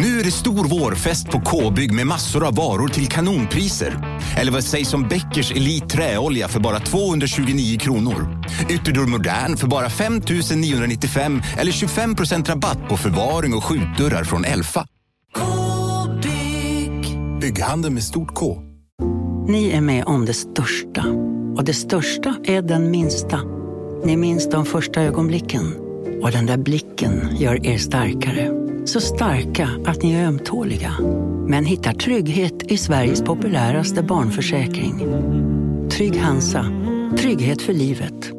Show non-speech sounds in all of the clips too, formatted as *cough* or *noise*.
Nu är det stor vårfest på K-bygg med massor av varor till kanonpriser. Eller vad sägs om Bäckers Elite Träolja för bara 229 kronor? Ytterdörr Modern för bara 5 995 eller 25% rabatt på förvaring och skjutdörrar från Elfa. K-bygg. Bygghandeln med stort K. Ni är med om det största. Och det största är den minsta. Ni minns de första ögonblicken. Och den där blicken gör er starkare. Så starka att ni är ömtåliga. Men hittar trygghet i Sveriges populäraste barnförsäkring. Trygg Hansa. Trygghet för livet.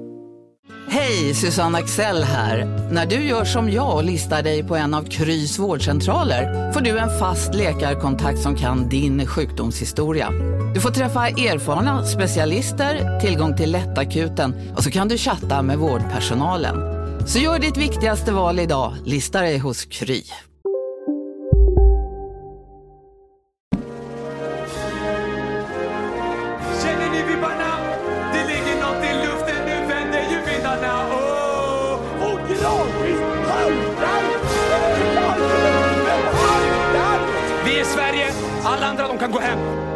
Hej, Susanne Axel här. När du gör som jag och listar dig på en av Krys vårdcentraler får du en fast läkarkontakt som kan din sjukdomshistoria. Du får träffa erfarna specialister, tillgång till lättakuten och så kan du chatta med vårdpersonalen. Så gör ditt viktigaste val idag, lista dig hos Kry. Känner ni vibbarna? Det ligger något i luften, nu vänder ju vindarna. Oh! Och haltar Vi är Sverige, alla andra de kan gå hem.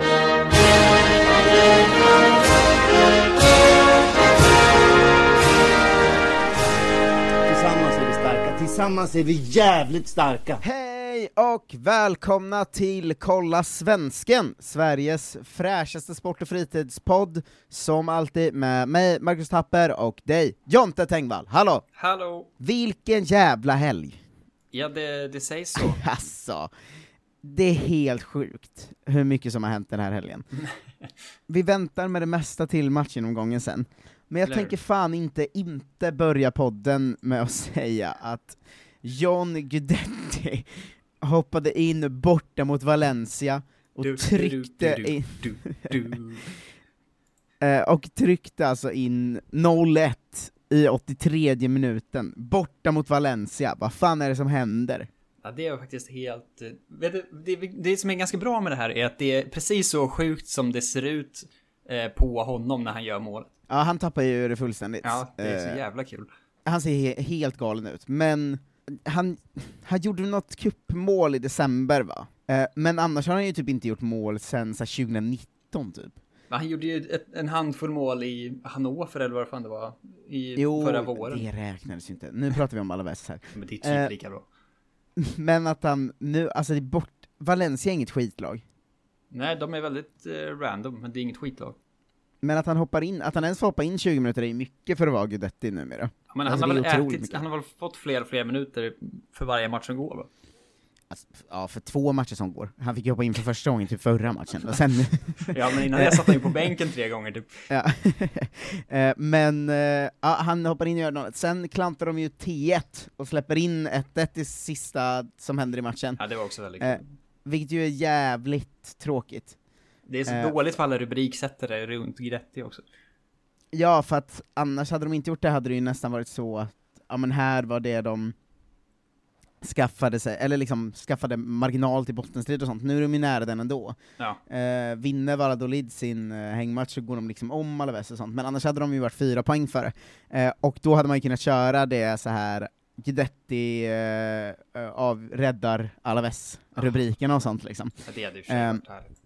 Tillsammans är vi jävligt starka. Hej och välkomna till Kolla Svensken, Sveriges fräschaste sport och fritidspodd, som alltid med mig, Marcus Tapper, och dig, Jonte Tengvall. Hallå! Hallå! Vilken jävla helg! Ja, det, det sägs så. *laughs* Alltså, det är helt sjukt hur mycket som har hänt den här helgen. *laughs* Vi väntar med det mesta till matchgenomgången sen, men jag Eller tänker fan inte inte börja podden med att *laughs* säga att John Guidetti hoppade in borta mot Valencia och Du, tryckte du, du, in, *laughs* eh, och tryckte alltså in 0-1 i 83 minuten, borta mot Valencia, vad fan är det som händer? Ja, det är faktiskt helt... eh, Vet du, det, det som är ganska bra med det här är att det är precis så sjukt som det ser ut eh, på honom när han gör mål. Ja, han tappar ju det fullständigt. Ja, det är så Eh, jävla kul. han ser he helt galen ut, men han, han gjorde något kuppmål i december va? Eh, men annars har han ju typ inte gjort mål sen så här, 2019 typ. Han gjorde ju ett, en handfull mål i Hannover eller vad fan det var. I Jo, förra våren. det räknades ju inte. Nu pratar vi om Alaves här. *laughs* Men det är typ Eh, lika bra. Men att han nu, alltså det är bort, Valencia är inget skitlag. Nej, de är väldigt eh, random, men det är inget skitlag. Men att han hoppar in, att han ens får hoppa in 20 minuter är mycket för att vara Guidetti numera. Ja, Men Alltså, han, har väl ätit, han har väl fått fler och fler minuter för varje match som går va? Alltså, ja, för två matcher som går. Han fick hoppa in för första gången typ förra matchen, och sen... *laughs* Ja, men innan det satt han ju på bänken tre gånger typ. Ja. *laughs* Eh, Men eh, ja, han hoppar in och gör något. Sen klantar de ju T1 och släpper in 1-1 i sista som händer i matchen. Ja, det var också väldigt Eh, kul. vilket ju är jävligt tråkigt. Det är så eh, dåligt för alla rubriksättare runt Gretti också. Ja, för att annars hade de inte gjort det hade det ju nästan varit så att, ja men här var det de skaffade sig, eller liksom skaffade marginal till bottenstrid och sånt, nu är de ju nära den ändå. Ja. Eh, vinner Valladolid sin eh, hängmatch så går de liksom om Alaves och sånt, men annars hade de ju varit fyra poäng före. Eh, och då hade man ju kunnat köra det så här Guidetti eh, eh, av räddar Alaves, rubrikerna och sånt liksom. Ja, det hade ju härligt.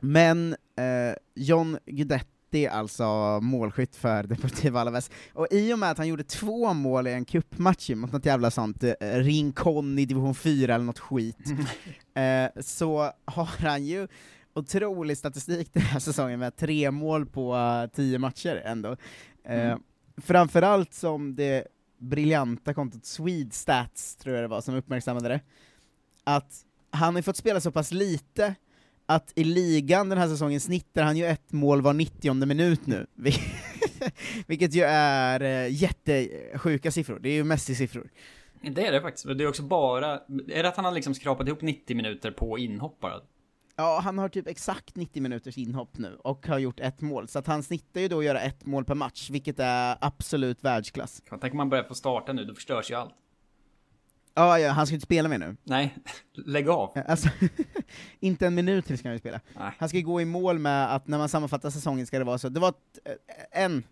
Men eh, John Guidetti, alltså målskytt för Deportivo Alaves, och i och med att han gjorde två mål i en cupmatch mot något jävla sånt eh, Rincon i division 4 eller något skit, *laughs* eh, så har han ju otrolig statistik den här säsongen med tre mål på eh, tio matcher ändå. Eh, Mm. Framförallt som det briljanta kontot Swedestats, tror jag det var, som uppmärksammade det, att han har fått spela så pass lite att i ligan den här säsongen snittar han ju ett mål var 90 minut nu, *laughs* Vil- vilket ju är eh, jättesjuka siffror, det är ju Messi-siffror. Det är det faktiskt. Men det är också bara... Är det att han har liksom skrapat ihop 90 minuter på inhopp bara? Ja, han har typ exakt 90 minuters inhopp nu, och har gjort ett mål, så att han snittar ju då att göra ett mål per match, vilket är absolut världsklass. Tänk om man börjar få starta nu, då förstörs ju allt. Ja, ja han ska inte spela mer nu. Nej, *laughs* lägg av. Alltså, *laughs* inte en minut till ska han ju spela. Nej. Han ska ju gå i mål med att när man sammanfattar säsongen ska det vara så, det var ett, eh, en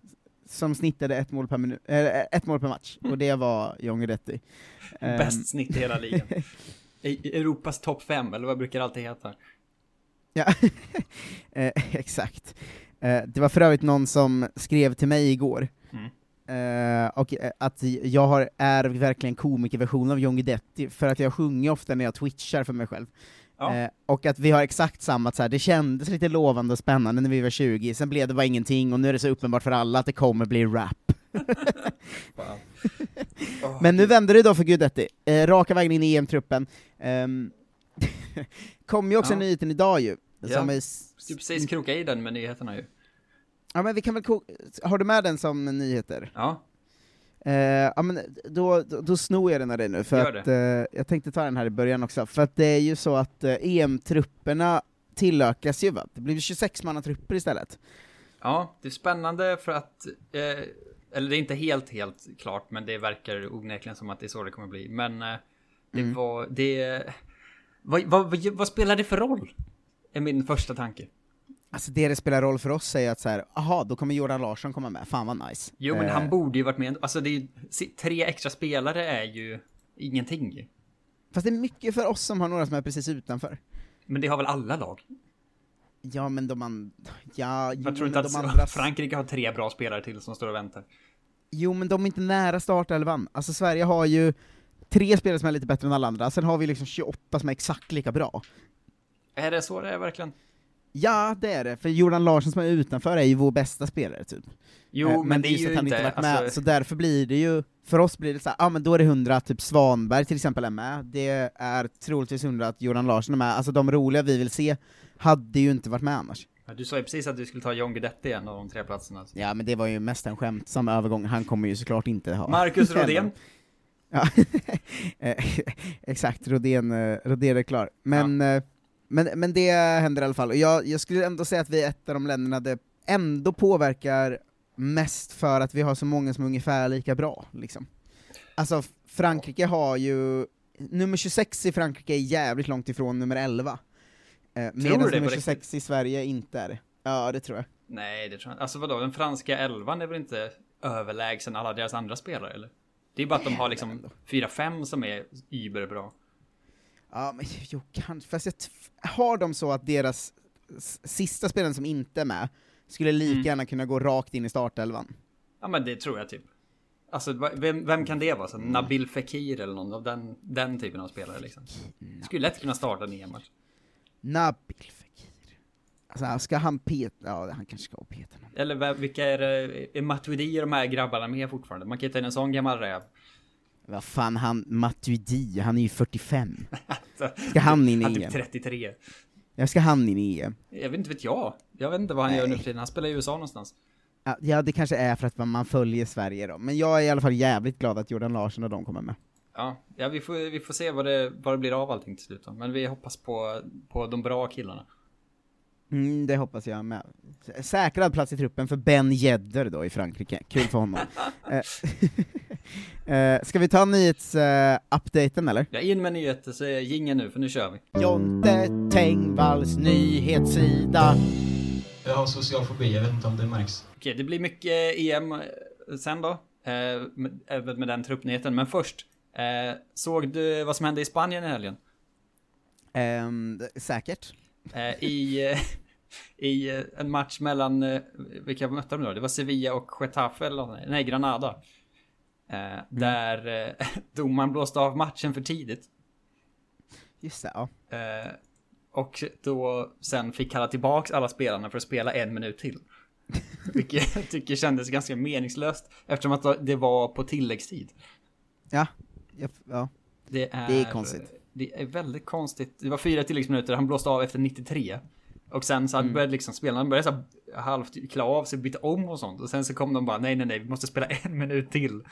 som snittade ett mål per, minut, äh, ett mål per match, och det var John Guidetti. *laughs* Bäst snitt i hela ligan. Europas topp fem, eller vad brukar det alltid heta? Ja, eh, exakt. Eh, det var för övrigt någon som skrev till mig igår, Eh, och eh, att jag har, är verkligen komikerversionen av John Guidetti, för att jag sjunger ofta när jag twitchar för mig själv. Ja. Eh, och att vi har exakt samma, att så här, det kändes lite lovande och spännande när vi var 20, sen blev det bara ingenting, och nu är det så uppenbart för alla att det kommer bli rap. *laughs* Fan. *laughs* Men nu vänder det då för Guidetti, eh, raka vägen in i EM-truppen. *laughs* Um, kom ju också Ja. nyheten idag ju, Ja. som är Du precis kroka i den med nyheterna ju. Ja men vi kan väl har du med den som nyheter? Ja, Eh, ja men då, då, då snor jag den av dig nu, för att eh, jag tänkte ta den här i början också, för att det är ju så att eh, EM-trupperna tillökas ju va? Det blir 26-mannatrupper istället. ja, det är spännande för att, eh, eller det är inte helt, helt klart, men det verkar onekligen som att det är så det kommer bli. Men eh, det Mm. var, var, det, vad, vad, vad, vad spelar det för roll? Är min första tanke. Alltså det det spelar roll för oss är ju att så här, aha, då kommer Jordan Larsson komma med, fan vad nice. Jo, men Eh, han borde ju varit med. Alltså, det är, tre extra spelare är ju ingenting. Fast det är mycket för oss som har några som är precis utanför. Men det har väl alla lag? Ja men de andra, ja, jo, Jag tror inte att andra... Frankrike har tre bra spelare till som står och väntar. Jo men de är inte nära startelvan. Alltså Sverige har ju tre spelare som är lite bättre än alla andra, sen har vi liksom 28 som är exakt lika bra. Är det så det är verkligen? Ja, det är det, för Jordan Larsson som är utanför är ju vår bästa spelare, typ. Jo, Eh, men, det är ju att han inte... varit med, alltså, så därför blir det ju, för oss blir det så ja men då är det hundra att typ Svanberg till exempel är med, det är troligtvis hundra att Jordan Larsson är med, alltså de roliga vi vill se hade ju inte varit med annars. Du sa ju precis att du skulle ta John Guidetti en av de tre platserna. Ja men det var ju mest en skämtsam övergång, han kommer ju såklart inte ha. Marcus *laughs* Rodén. Ja, *laughs* Eh, *laughs* exakt, Rodén, eh, Rodén är klar. Men, eh, men, men det händer i alla fall, och jag, jag skulle ändå säga att vi är ett av de länderna det ändå påverkar mest för att vi har så många som är ungefär lika bra, liksom. Alltså, Frankrike har ju, nummer 26 i Frankrike är jävligt långt ifrån nummer 11. Eh, Medan nummer på 26 i Sverige inte är det. Ja, det tror jag. Nej, det tror jag inte. Alltså vadå, den franska elvan är väl inte överlägsen alla deras andra spelare, eller? Det är bara att de har liksom 4-5 som är überbra. Ja, men *laughs* jo, kanske. Fast jag har de så att deras sista spelaren som inte är med skulle lika Mm. gärna kunna gå rakt in i startelvan? Ja, men det tror jag typ. Alltså, vem, vem kan det vara? Så Nabil Fekir eller någon av den, den typen av spelare liksom. Skulle lätt kunna starta en EM-match. Nabil Fekir. Alltså, ska han peta? Ja, han kanske ska peta någon. Eller vilka är det? Är Matuidi och de här grabbarna med fortfarande? Man kan inte en sån gammal räv. Vad fan, han, Matuidi, han är ju 45. Ska han in i Han är EM? typ 33. Jag ska han in i EM? Jag vet inte vet jag. Jag vet inte vad han gör nu för tiden. Han spelar i USA någonstans. Ja, det kanske är för att man följer Sverige då, men jag är i alla fall jävligt glad att Jordan Larsson och de kommer med. Ja, ja vi, får, vi får se vad det, vad det blir av allting till slut då. Men vi hoppas på, på de bra killarna. Mm, det hoppas jag med. Säkrad plats i truppen för Ben Yedder då i Frankrike, kul för honom. *laughs* Eh, *laughs* eh, ska vi ta nyhets-updaten eller? Ja, in med nyheter så är jingeln nu för nu kör vi. Jonte Tengvalls nyhetssida. Jag har social fobi, jag vet inte om det märks. Okej, det blir mycket EM sen då. Eh, även med den truppnyheten. Men först. Eh, såg du vad som hände i Spanien i helgen? Ehm, säkert. Eh, I, eh, i eh, en match mellan, eh, vilka mötte de då? Det var Sevilla och Getafe eller något, nej Granada. Eh, Där eh, *laughs* domaren blåste av matchen för tidigt. Just det, ja. Och då sen fick kalla tillbaks alla spelarna för att spela en minut till. *laughs* Vilket jag tycker kändes ganska meningslöst eftersom att det var på tilläggstid. Ja, ja, ja. Det är, Det är konstigt. Det är väldigt konstigt. Det var fyra tilläggsminuter, han blåste av efter 93. Och sen så Mm. började liksom spelarna började så här halvt klä av sig, byta om och sånt. Och sen så kom de bara, nej nej nej, vi måste spela *laughs* en minut till.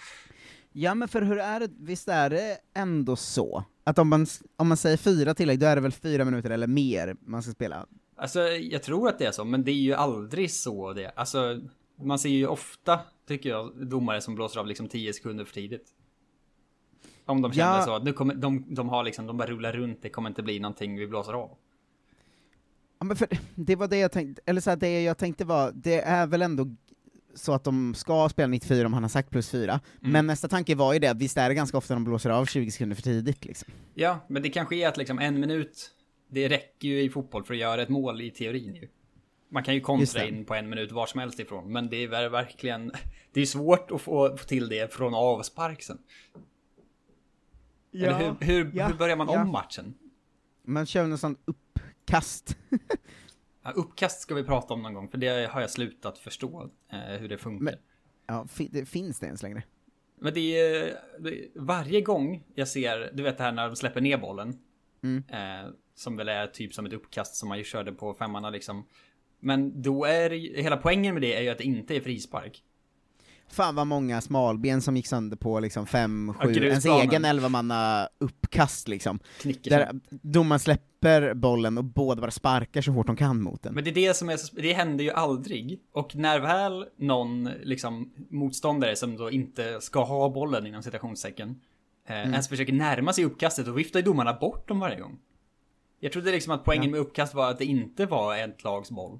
Ja men för hur är det, visst är det ändå så? Att om man, om man säger fyra tillägg, då är det väl fyra minuter eller mer man ska spela? Alltså, jag tror att det är så, men det är ju aldrig så det. Alltså, man ser ju ofta, tycker jag, domare som blåser av liksom 10 sekunder för tidigt. Om de känner Ja. så, nu kommer, de, de har liksom, de bara rullar runt, det kommer inte bli någonting vi blåser av. Ja, men för, *clears throat* det var det jag tänkte, eller så här, det jag tänkte var, det är väl ändå så att de ska spela 94 om han har sagt plus 4, Mm. men nästa tanke var ju det, att visst är det ganska ofta de blåser av 20 sekunder för tidigt liksom. Ja, men det kanske är att liksom en minut, det räcker ju i fotboll för att göra ett mål i teorin ju. Man kan ju kontra in på en minut var som helst ifrån, men det är ver- verkligen, det är svårt att få, få till det från avspark sen. Eller hur, hur, ja, hur börjar man ja. om matchen? Man kör nästan uppkast. Ja, uppkast ska vi prata om någon gång, för det har jag slutat förstå eh, hur det funkar. Men- Ja, det, finns det ens längre? Men det är, det, varje gång jag ser, du vet det här när de släpper ner bollen. Mm. Eh, som väl är typ som ett uppkast som man ju körde på femmanna liksom. Men då är det, hela poängen med det är ju att det inte är frispark. Fan vad många smalben som gick sönder på liksom 5, Ja, 7, ens egen 11-manna uppkast liksom. Knicker Där domaren släpper bollen och båda bara sparkar så hårt de kan mot den. Men det är det som är så, det händer ju aldrig. Och när väl någon liksom motståndare som då inte ska ha bollen inom citationstecken eh, Mm. ens försöker närma sig uppkastet och viftar ju domarna bort dem varje gång. Jag trodde liksom att poängen Ja. med uppkast var att det inte var ett lags boll.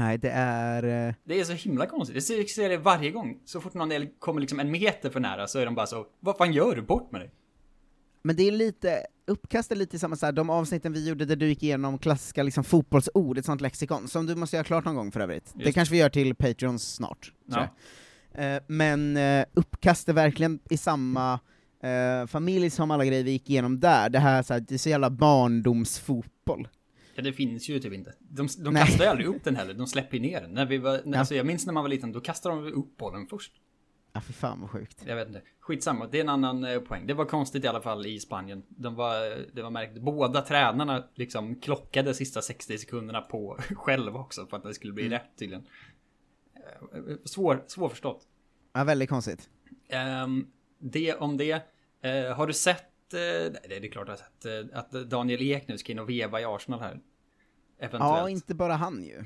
Nej, det är... eh, Det är så himla konstigt. Jag ser, jag ser det varje gång. Så fort någon kommer liksom en meter för nära så är de bara så, vad fan gör du? Bort med dig. Men det är lite, uppkast är lite samma så här, de avsnitten vi gjorde där du gick igenom klassiska liksom, fotbollsord, ett sånt lexikon, som du måste göra klart någon gång för övrigt. Det Just. kanske vi gör till Patreons snart. Ja. Eh, men eh, uppkast är verkligen i samma familj som alla grejer vi gick igenom där, det här så här, det är så jävla barndomsfotboll. Ja, det finns ju typ inte. De, de Nej. kastar ju aldrig upp den heller, de släpper ner den. När vi var, när, Ja. alltså jag minns när man var liten, då kastade de upp bollen först. Ja, för fan vad sjukt. Jag vet inte. Skitsamma, det är en annan eh, poäng. Det var konstigt i alla fall i Spanien. De var, det var märkt, båda tränarna liksom klockade sista 60 sekunderna på *laughs* själva också för att det skulle bli Mm. rätt tydligen. Eh, Svår, svårförstått. Ja, väldigt konstigt. Ehm, det om det. Eh, har du sett, eh, nej, det är klart jag har sett, eh, att Daniel Ek nu ska in och veva i Arsenal här? Eventuellt. Ja, inte bara han ju.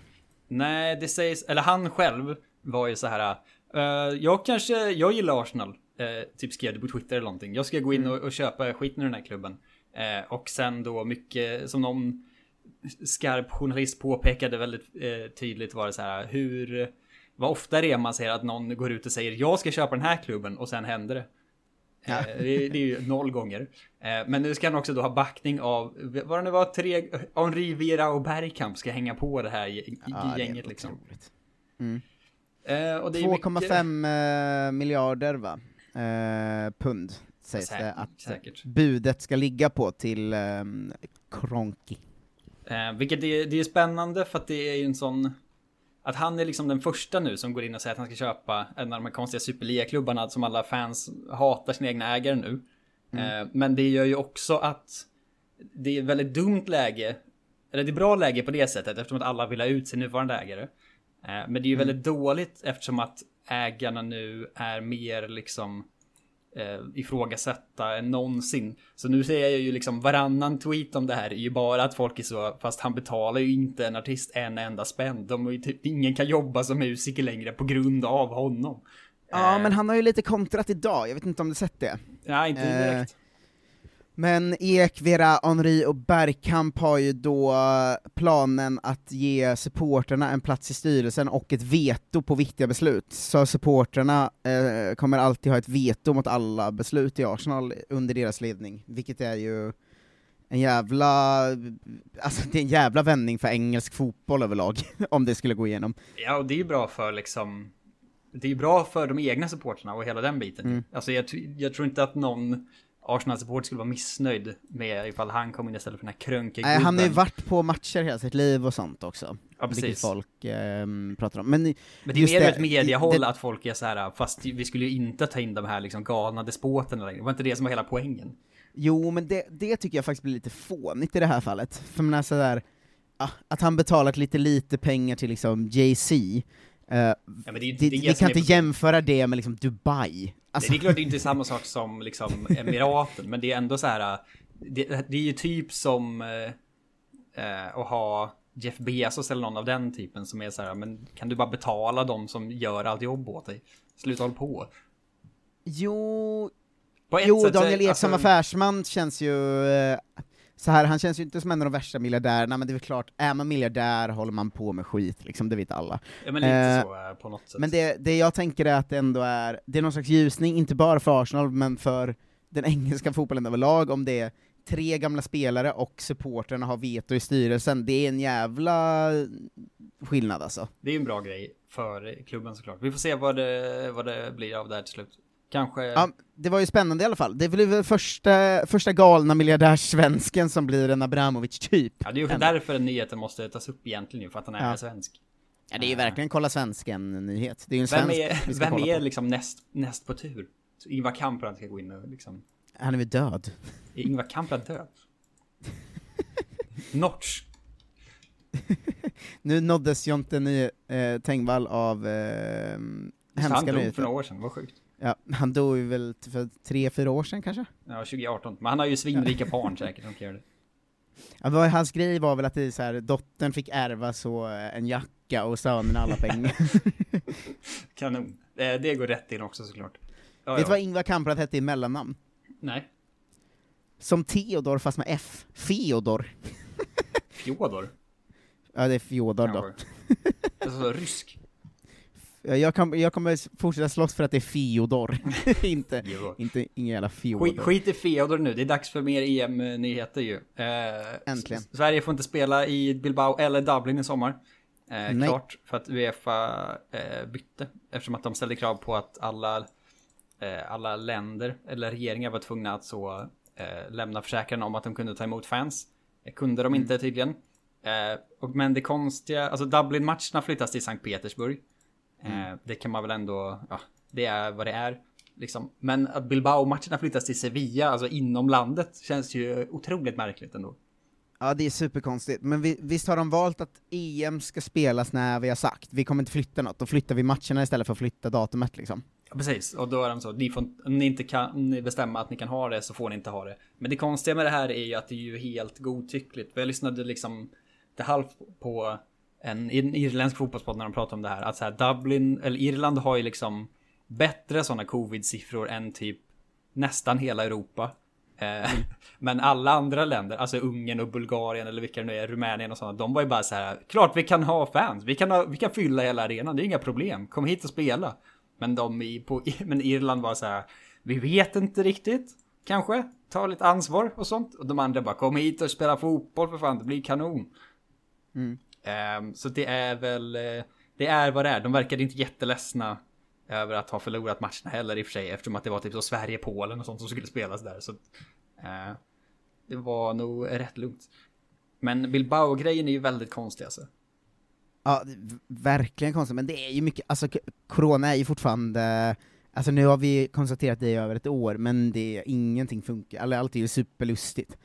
Nej, det sägs, eller han själv var ju så här. eh, jag kanske, jag gillar Arsenal. eh, typ skrev det på Twitter eller någonting. Jag ska gå in och, och köpa skiten ur den här klubben. Eh, och sen då mycket, som någon skarp journalist påpekade väldigt tydligt var det så här. Hur, vad ofta det är man säger att någon går ut och säger jag ska köpa den här klubben och sen händer det. Ja. Eh, det, det är ju noll gånger. Eh, men nu ska han också då ha backning av, vad det nu var, tre, Henri Vera och Bergkamp ska hänga på det här i Ja, är gänget liksom. otroligt. Eh, det är mycket- 2,5 eh, miljarder va? Eh, pund sägs Säkert, det att säkert. budet ska ligga på till eh, Kronki. Eh, vilket är, det är spännande för att det är ju en sån... Att han är liksom den första nu som går in och säger att han ska köpa en av de här konstiga superligaklubbarna som alla fans hatar sina egna ägare nu. Eh, men det gör ju också att det är ett väldigt dumt läge. Eller det är bra läge på det sättet eftersom att alla vill ha ut sin nuvarande ägare. Eh, men det är ju väldigt dåligt eftersom att ägarna nu är mer liksom eh, ifrågasätta någonsin. Så nu ser jag ju liksom varannan tweet om det här är ju bara att folk är så, fast han betalar ju inte en artist en enda spänn. De typ, ingen kan jobba som musiker längre på grund av honom. Ja, Eh, men han har ju lite kontrat idag, jag vet inte om du sett det? Nej, inte eh, direkt. Men Ek, Vera, Henri och Bergkamp har ju då planen att ge supporterna en plats i styrelsen och ett veto på viktiga beslut. Så supporterna eh, kommer alltid ha ett veto mot alla beslut i Arsenal under deras ledning, vilket är ju en jävla, alltså det är en jävla vändning för engelsk fotboll överlag, *laughs* om det skulle gå igenom. Ja, och det är ju bra för liksom... Det är ju bra för de egna supporterna och hela den biten. Mm. Alltså jag, jag tror inte att någon Arsenal-support skulle vara missnöjd med ifall han kom in istället för den här krönkiga Nej, han har ju varit på matcher hela sitt liv och sånt också, Ja, vilket precis. folk ehm, pratar om. Men, Men det är mer det, ett mediahåll det- att folk är så här, fast vi skulle ju inte ta in de här liksom galna despoterna längre. Det var inte det som var hela poängen. Jo, men det, det tycker jag faktiskt blir lite fånigt i det här fallet. För man är sådär, ah, att han betalat lite lite pengar till liksom Jay-Z, eh, Ja, det, det, det, vi kan inte jämföra det med liksom Dubai. Alltså, Det är klart det är inte samma sak som liksom Emiraten, men det är ändå så här. Det, det är ju typ som eh, att ha Jeff Bezos eller någon av den typen som är så här, men kan du bara betala dem som gör allt jobb åt dig? Sluta håll på. jo, På jo Daniel Ek som alltså- affärsman känns ju... Eh, så här, han känns ju inte som en av de värsta miljardärerna, men det är väl klart, är man miljardär håller man på med skit, liksom, det vet alla. Ja men lite Eh, så eh, på något sätt. Men det, det jag tänker är att det ändå är, det är någon slags ljusning, inte bara för Arsenal, men för den engelska fotbollen överlag, om det är tre gamla spelare och supporterna har veto i styrelsen, det är en jävla skillnad alltså. Det är en bra grej för klubben såklart. Vi får se vad det, vad det blir av det här till slut. Kanske... Ja, det var ju spännande i alla fall. Det blir väl första, första galna miljardärssvensken som blir en Abramovic-typ. Ja, det är ju därför nyheten måste tas upp egentligen för att han är Ja. svensk. Ja, det är ju verkligen kolla svensken-nyhet. Det är ju en Vem svensk är, vi ska vem kolla är på. liksom näst, näst på tur? Så Ingvar Kamprad ska gå in och liksom... Han är väl död? Är Ingvar Kamprad död? *laughs* Notch. Nu nåddes Jonte Ny, eh, Tengvall av eh, Han hemska dog för nyheter. några år sedan, vad sjukt. Ja, han dog ju väl för tre, fyra år sedan kanske? Ja, 2018. Men han har ju svinrika barn säkert som kan göra det. Ja, hans grej var väl att det så här, dottern fick ärva så eh, en jacka och sönerna alla pengar. *laughs* Kanon. Eh, Det går rätt in också såklart. Ja, Vet du ja. vad Ingvar Kamprad hette i mellannamn? Nej. Som Theodor fast med F. Feodor. Fjodor? Ja, det är Fjodor då. Alltså rysk. Ja, Jag, kan, jag kommer fortsätta slåss för att det är Fiodor, *laughs* inte, Jo. inte ingen jävla Fjodor. Skit, skit i Feodor nu, det är dags för mer EM-nyheter ju. Eh, Äntligen. S- Sverige får inte spela i Bilbao eller Dublin i sommar. Eh, klart, för att Uefa eh, bytte. Eftersom att de ställde krav på att alla, eh, alla länder eller regeringar var tvungna att så eh, lämna försäkran om att de kunde ta emot fans. Kunde de inte tydligen. Eh, och, men det konstiga, alltså Dublin-matcherna flyttas till Sankt Petersburg. Eh, det kan man väl ändå, ja, det är vad det är. Liksom. Men att Bilbao-matcherna flyttas till Sevilla, alltså inom landet, känns ju otroligt märkligt ändå. Ja, det är superkonstigt. Men vi, visst har de valt att EM ska spelas när vi har sagt, vi kommer inte flytta något, då flyttar vi matcherna istället för att flytta datumet liksom. Ja, precis, och då är de så, ni får, om ni inte kan bestämma att ni kan ha det så får ni inte ha det. Men det konstiga med det här är ju att det är ju helt godtyckligt. För jag lyssnade liksom det halvt på en, en irländsk fotbollspodd när de pratade om det här. Att så här, Dublin, eller Irland har ju liksom bättre sådana covid-siffror än typ nästan hela Europa. Eh, *laughs* Men alla andra länder, alltså Ungern och Bulgarien eller vilka det nu är, Rumänien och sådana, de var ju bara så här, klart vi kan ha fans, vi kan, ha, vi kan fylla hela arenan, det är inga problem, kom hit och spela. Men de i, på, men Irland var så här, vi vet inte riktigt, kanske, ta lite ansvar och sånt. Och de andra bara, kom hit och spela fotboll för fan, det blir kanon. Mm. Ehm, så det är väl, eh, det är vad det är. De verkade inte jätteledsna över att ha förlorat matcherna heller i och för sig, eftersom att det var typ så Sverige-Polen och sånt som skulle spelas där. Så eh, det var nog rätt lugnt. Men Bilbao-grejen är ju väldigt konstig alltså. Ja, verkligen konstigt, men det är ju mycket, alltså corona är ju fortfarande, alltså nu har vi konstaterat det i över ett år, men det är ingenting funkar, eller allt är ju superlustigt.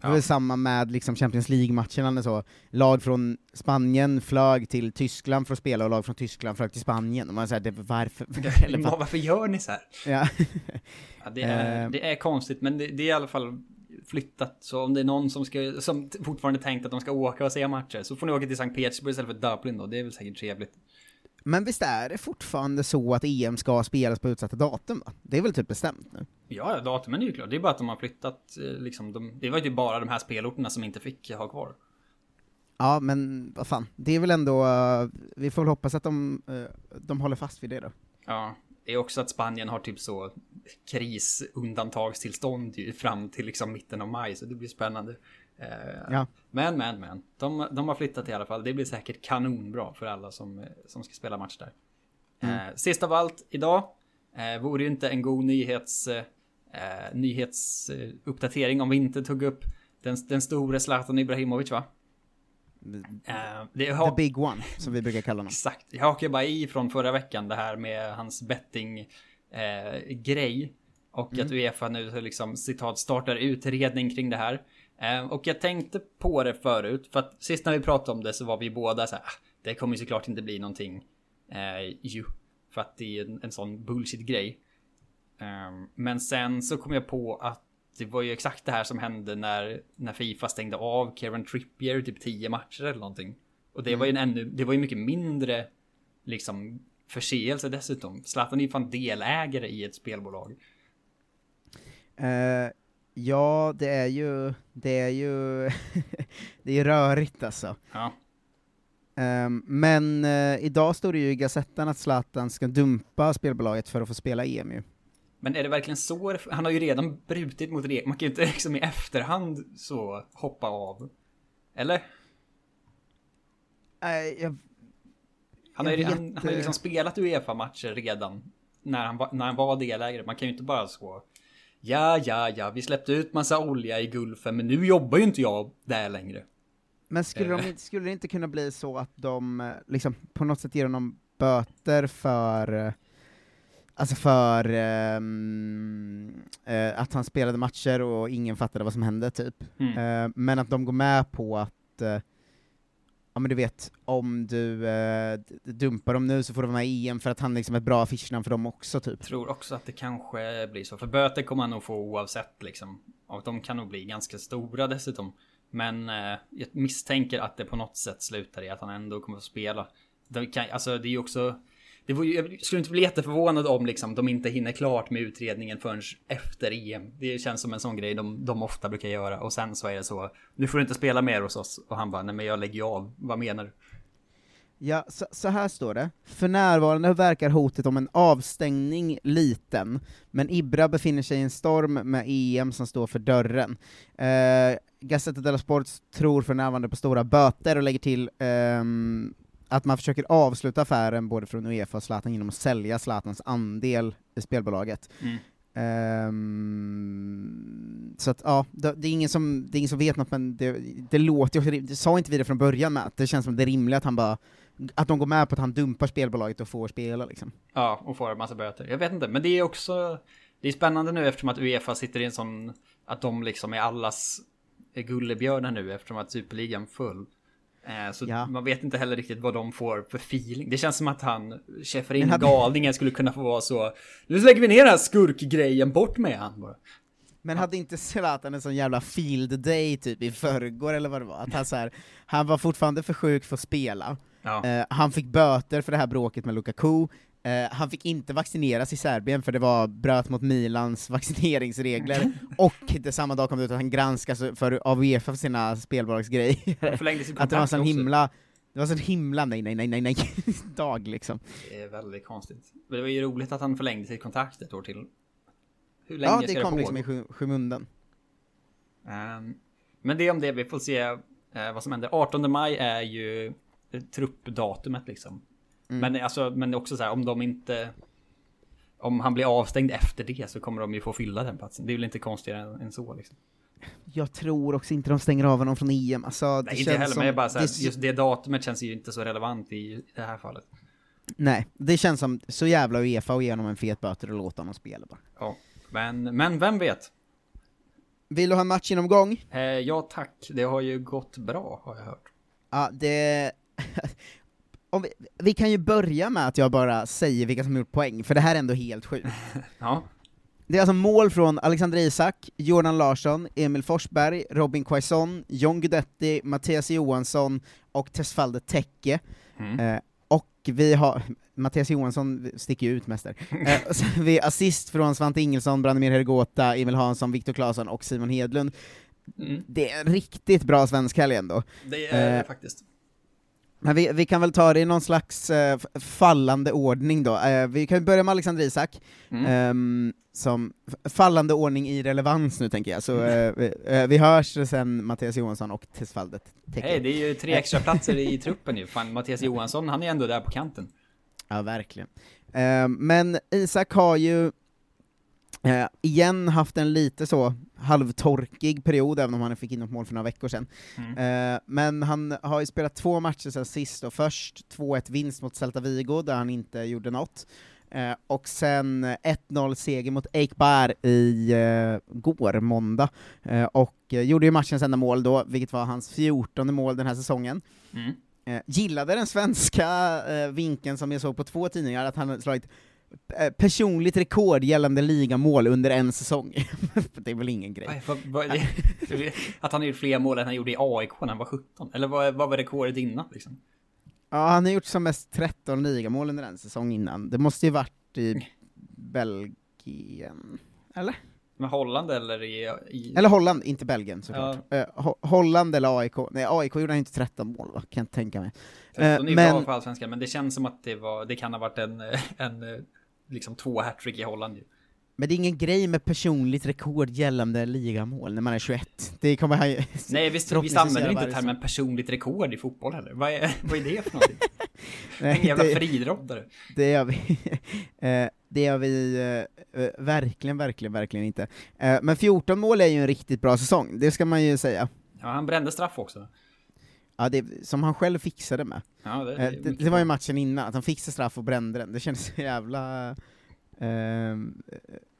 Det var Ja. samma med liksom Champions League-matcherna, så, lag från Spanien flög till Tyskland för att spela, och lag från Tyskland flög till Spanien, och man säger det, varför? *laughs* Eller Varför gör ni så här? ja. Ja, det, *laughs* är, Eh. det är konstigt, men det, det är i alla fall flyttat. Så om det är någon som, ska, som fortfarande tänkt att de ska åka och se matcher så får ni åka till Sankt Petersburg istället för Dublin då. Det är väl säkert trevligt. Men visst är det fortfarande så att EM ska spelas på utsatta datum va? Det är väl typ bestämt nu? Ja, datumen är ju klart. Det är bara att de har flyttat eh, liksom. De, det var ju bara de här spelorterna som inte fick ha kvar. Ja, men vad fan, det är väl ändå, eh, vi får väl hoppas att de, eh, de håller fast vid det då. Ja, det är också att Spanien har typ så krisundantagstillstånd fram till liksom mitten av maj, så det blir spännande. Eh, Ja. Men, men, men. De, de har flyttat i alla fall. Det blir säkert kanonbra för alla som, som ska spela match där. Eh, sist av allt, idag eh, vore ju inte en god nyhets, eh, nyhetsuppdatering om vi inte tog upp den, den store Zlatan Ibrahimovic va? Eh, det The big one, som vi brukar kalla honom. Exakt. Jag hakar bara i från förra veckan det här med hans betting eh. Och att Uefa nu liksom citat startar utredning kring det här. Eh, och jag tänkte på det förut. För att sist när vi pratade om det så var vi båda så här. "Ah, Det kommer ju såklart inte bli någonting. Eh, ju. För att det är en, en sån bullshit grej. Eh, men sen så kom jag på att det var ju exakt det här som hände när, när Fifa stängde av Kevin Trippier typ 10 matcher eller någonting. Och det var ju en ännu, det var ju mycket mindre liksom förseelse dessutom. Zlatan är ju fan delägare i ett spelbolag. Eh, Ja, det är ju, det är ju, *laughs* det är rörigt alltså. Ja. Ehm, men eh, idag står det ju i Gazettan att Zlatan ska dumpa spelbolaget för att få spela EM ju. Men är det verkligen så? Han har ju redan brutit mot reglerna. Man kan ju inte *laughs* liksom i efterhand så hoppa av. Eller? Nej, jag, Han har ju han, han har ju liksom spelat Uefa-matcher redan. När han, var, när han var delägare. Man kan ju inte bara så. Ja, ja, ja, vi släppte ut massa olja i Gulfen, men nu jobbar ju inte jag där längre. men skulle, de, Eh. skulle det inte kunna bli så att de eh, liksom på något sätt ger honom böter för eh, Alltså för ehm, eh, att han spelade matcher och ingen fattade vad som hände, typ. Mm. Eh, men att de går med på att, eh, ja men du vet, om du eh, dumpar dem nu så får du vara med i EM för att han liksom är ett bra affischnamn för dem också, typ. Tror också att det kanske blir så. För böter kommer han nog få oavsett liksom. Och de kan nog bli ganska stora dessutom. Men eh, jag misstänker att det på något sätt slutar i att han ändå kommer att spela. Det kan, alltså det är ju också... Det var, ju- jag skulle inte bli jätteförvånad om liksom, de inte hinner klart med utredningen förrän efter EM. Det känns som en sån grej de, de ofta brukar göra. Och sen så är det så. Nu får du inte spela mer hos oss. Och han bara, nej men jag lägger ju av. Vad menar du? Ja, så, så här står det. För närvarande verkar hotet om en avstängning liten, men Ibra befinner sig i en storm med EM som står för dörren. Eh, Gazzetta dello Sport tror för närvarande på stora böter och lägger till ehm, att man försöker avsluta affären både från Uefa och Zlatan genom att sälja Zlatans andel i spelbolaget. Mm. Ehm, så att ja, det, det, är ingen som, det är ingen som vet något, men det, det låter ju också, det sa inte vi det från början med, att det känns som det är rimligt att han bara, att de går med på att han dumpar spelbolaget och får spela liksom. Ja, och får en massa böter. Jag vet inte, men det är också... Det är spännande nu eftersom att Uefa sitter i en sån... Att de liksom är allas gullebjörnar nu eftersom att superligan full. Eh, Så Ja. man vet inte heller riktigt vad de får för feeling. Det känns som att han, Schäferin, hade- galningen, skulle kunna få vara så... Nu lägger vi ner den här skurkgrejen, bort med han bara. Men hade inte Zlatan en sån jävla field day typ i förrgår eller vad det var? Att han, så här, han var fortfarande för sjuk för att spela, Ja. Eh, han fick böter för det här bråket med Lukaku, Eh, han fick inte vaccineras i Serbien för det var bröt mot Milans vaccineringsregler, *laughs* och det samma dag kom det ut att han granskas för, av Uefa för sina spelbolagsgrejer. *laughs* Att det var sån himla, det var sån himla nej nej nej nej nej *laughs* dag liksom. Det är väldigt konstigt. Men det var ju roligt att han förlängde sitt kontrakt ett år till. Hur länge Ja, ska det kom pågå? liksom i sky- skymundan. Ehm, men det är om det, vi får se eh, vad som händer. 18 maj är ju truppdatumet liksom. Mm. Men alltså, men också så här om de inte... Om han blir avstängd efter det så kommer de ju få fylla den platsen. Det är väl inte konstigare än, än så liksom. Jag tror också inte de stänger av honom från EM, alltså, det Nej, inte heller, som, men jag bara så här, det, just det datumet känns ju inte så relevant i, i det här fallet. Nej, det känns som så jävla Uefa och ge honom en fet böter och låta honom spela bara. Ja, men, men vem vet? Vill du ha en matchgenomgång? Eh, ja tack, det har ju gått bra har jag hört. Ja, det... *laughs* Vi, vi kan ju börja med att jag bara säger vilka som gjort poäng, för det här är ändå helt sjukt. *laughs* Ja, Det är alltså mål från Alexander Isak, Jordan Larsson, Emil Forsberg, Robin Quaison, John Guidetti, Mattias Johansson och Tesfalde Tekke. Mm. Eh, och vi har, *laughs* Mattias Johansson sticker ju ut mest där. *laughs* Eh, vi assist från Svante Ingelsson, Branimir Hergota, Emil Hansson, Viktor Claesson och Simon Hedlund. mm. Det är en riktigt bra svensk helg ändå. det är det Eh, faktiskt. Men vi, vi kan väl ta det i någon slags eh, fallande ordning då. Eh, vi kan börja med Alexander Isak, Mm. ehm, som fallande ordning i relevans nu tänker jag, så eh, vi, eh, vi hörs sen Mattias Johansson och Tesfaldet. Nej, det är ju tre extra platser i truppen ju. Fan, Mattias Johansson, han är ändå där på kanten. Ja, verkligen. Ehm, men Isak har ju eh, igen haft en lite så halvtorkig period, även om han fick in något mål för några veckor sedan. Mm. Eh, men han har ju spelat två matcher sen sist, och först 2-1 vinst mot Celta Vigo, där han inte gjorde något. Eh, och sen 1-0 seger mot Eikbar i eh, går, måndag. Eh, och eh, gjorde ju matchens enda mål då, vilket var hans 14 mål den här säsongen. Mm. Eh, gillade den svenska eh, vinkeln som jag såg på två tidningar, att han slagit personligt rekord gällande ligamål under en säsong. *laughs* det är väl ingen grej. Aj, vad, vad, *laughs* det, att han har gjort fler mål än han gjorde i AIK när han var 17. Eller vad, vad var rekordet innan liksom? Ja, han har gjort som mest 13 ligamål under en säsong innan. Det måste ju varit i Belgien, eller? Med Holland eller i... i... Eller Holland, inte Belgien såklart. Eh, Ho- Holland eller AIK. Nej, AIK gjorde han inte 13 mål va? Kan jag inte tänka mig. För att de är Eh, bra men, för allsvenskan, men det känns som att det var, det kan ha varit en, en eh, liksom två hattrick i Holland ju. men det är ingen grej med personligt rekord gällande ligamål när man är 21. Det kommer ju... Nej, visst, förhoppningsvis använder vi inte termen personligt rekord i fotboll heller. Vad är, *laughs* vad är det för någonting? *laughs* Nej, en jävla det- friidrottare. Det gör vi. *laughs* Eh, det gör vi eh, eh, verkligen, verkligen, verkligen inte. Men 14 mål är ju en riktigt bra säsong, det ska man ju säga. Ja, han brände straff också. Ja, det, som han själv fixade med. Ja, det, Eh, det, det var ju matchen innan, att han fixade straff och brände den. Det kändes så jävla eh,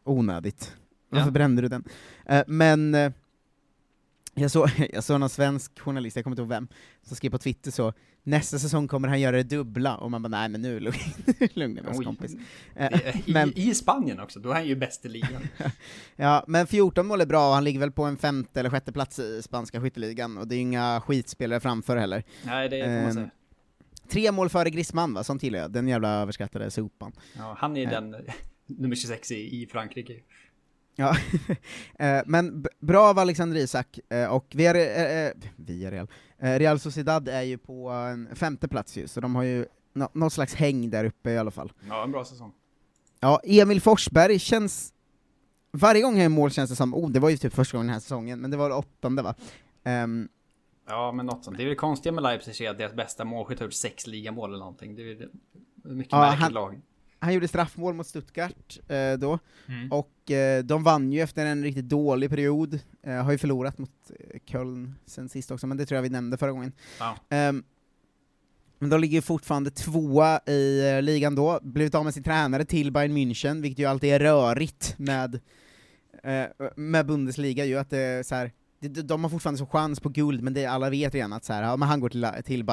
onödigt. Varför Ja. brände du den? Eh, men eh, jag, såg, *laughs* jag såg någon svensk journalist, jag kommer inte ihåg vem, som skrev på Twitter så nästa säsong kommer han göra det dubbla, och man bara nej men nu lugn, *laughs* lugna Oj. kompis. Eh, I, men, I Spanien också, då är han ju bäst i ligan. *laughs* ja, men 14 mål är bra, och han ligger väl på en femte eller sjätte plats i spanska skytteligan, och det är ju inga skitspelare framför heller. Nej, det får man Ehm, säga. Tre mål före Griezmann va, som tillhör den jävla överskattade sopan. Ja, han är eh. den nummer 26 i, i Frankrike. Ja, *laughs* Eh, men bra av Alexander Isak, eh, och Villarreal, eh, Villarreal, Real Sociedad är ju på en femte plats ju, så de har ju nå- något slags häng där uppe i alla fall. Ja, en bra säsong. Ja, Emil Forsberg känns... Varje gång han gör mål känns det som, oh, det var ju typ första gången den här säsongen, men det var det åttonde va? Ehm, Ja, men något sånt. Det är väl konstigt med Leipzig att deras bästa målskytt har gjort sex ligamål eller någonting. Det är mycket Ja, märkligt han- lag. Han gjorde straffmål mot Stuttgart eh, då, Mm. och eh, de vann ju efter en riktigt dålig period, eh, har ju förlorat mot eh, Köln sen sist också, men det tror jag vi nämnde förra gången. Ehm, men de ligger fortfarande tvåa i eh, ligan då, blivit av med sin tränare till Bayern München, vilket ju alltid är rörigt med, eh, med Bundesliga ju, att det är så här, de, har fortfarande så chans på guld, men det, alla vet redan att så här, ja, men han går till, till eh,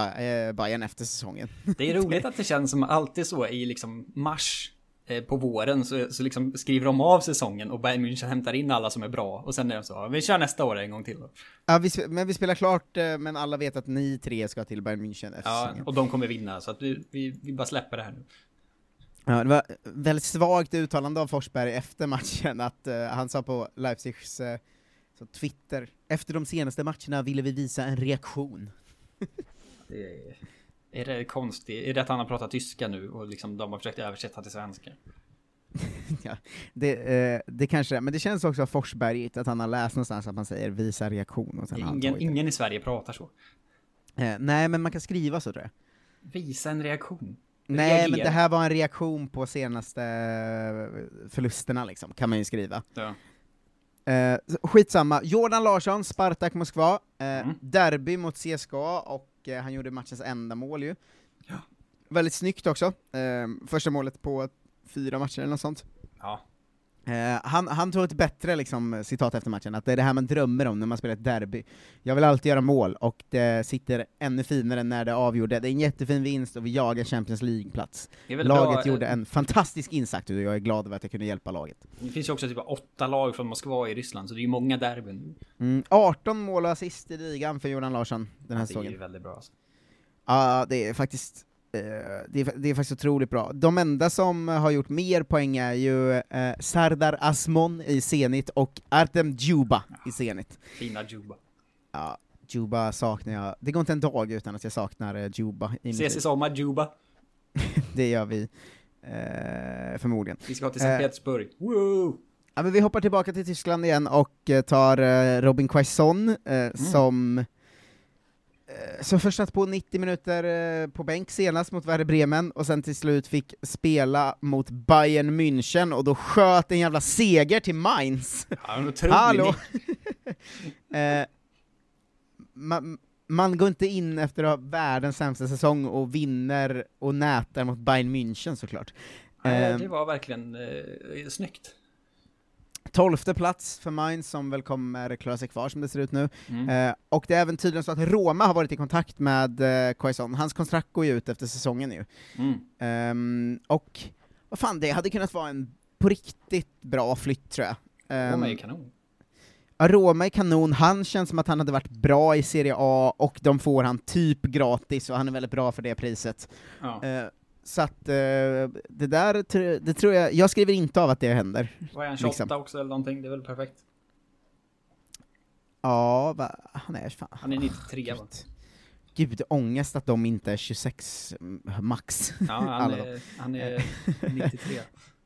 Bayern efter säsongen. Det är *laughs* roligt att det känns som alltid så i liksom mars eh, på våren så, så liksom skriver de av säsongen och Bayern München hämtar in alla som är bra och sen är de så, ja, vi kör nästa år en gång till då. Ja, vi, men vi spelar klart, eh, men alla vet att ni tre ska till Bayern München efter Ja, säsongen. och de kommer vinna så att vi, vi, vi bara släpper det här nu. Ja, det var väldigt svagt uttalande av Forsberg efter matchen, att eh, han sa på Leipzigs så Twitter, efter de senaste matcherna ville vi visa en reaktion. *laughs* Det är, är det konstigt? Är det att han har pratat tyska nu och liksom de har försökt översätta till svenska? *laughs* ja, det, eh, det kanske men det känns också Forsbergigt att han har läst någonstans att man säger visa reaktion och sen Ingen, ingen i Sverige pratar så. Eh, nej, men man kan skriva så tror jag. Visa en reaktion. Nej, Reagera. men det här var en reaktion på senaste eh, förlusterna liksom, kan man ju skriva. Ja. Eh, skitsamma, Jordan Larsson, Spartak Moskva, eh, Mm. derby mot CSKA, och eh, han gjorde matchens enda mål ju. Ja. Väldigt snyggt också, eh, första målet på fyra matcher eller något sånt. Ja. Eh, han, han tog ett bättre liksom, citat efter matchen, att det är det här man drömmer om när man spelar ett derby. Jag vill alltid göra mål, och det sitter ännu finare när det avgjorde. Det är en jättefin vinst och vi jagar Champions League-plats. Laget bra, gjorde en fantastisk insats och jag är glad över att jag kunde hjälpa laget. Det finns ju också typ åtta lag från Moskva i Ryssland, så det är ju många derbyn. Mm, 18 mål och assist i ligan för Jordan Larsson den här Det är ju säsongen. väldigt bra alltså. Ja, det är faktiskt det, är, det är faktiskt otroligt bra. De enda som har gjort mer poäng är ju eh, Sardar Asmon i Zenit och Artem Djuba i Zenit. Fina Juba. Ja, Djuba saknar jag. Det går inte en dag utan att jag saknar eh, Djuba i Ses i sommar Juba. *laughs* Det gör vi eh, förmodligen. Vi ska till Sankt Eh. Petersburg. Woo! Ja, men vi hoppar tillbaka till Tyskland igen och eh, tar eh, Robin Quaison, eh, Mm. som eh, som först satt på 90 minuter eh, på bänk senast mot Werder Bremen, och sen till slut fick spela mot Bayern München, och då sköt en jävla seger till Mainz. Ja, Hallå! *laughs* eh, man, man går inte in efter att ha världens sämsta säsong och vinner och nätar mot Bayern München såklart. Eh, det var verkligen eh, snyggt. Tolfte plats för Mainz som väl kommer klara sig kvar som det ser ut nu. Mm. Eh, och det är även tydligen så att Roma har varit i kontakt med eh, Quaison, hans kontrakt går ju ut efter säsongen nu. Mm. Ehm, och vad fan, det hade kunnat vara en på riktigt bra flytt tror jag. Ehm, Roma är ju kanon. ja, Roma är kanon, han känns som att han hade varit bra i Serie A, och de får han typ gratis, och han är väldigt bra för det priset. Ja. Eh, Så att eh, det där, det tror jag, jag skriver inte av att det händer. Var han 28 Liksom. också eller någonting? Det är väl perfekt? Ja, va, han är fan... Han är 93 va? Gud, ångest att de inte är 26 mm, max. Ja, han *laughs* är, han är *laughs* 93.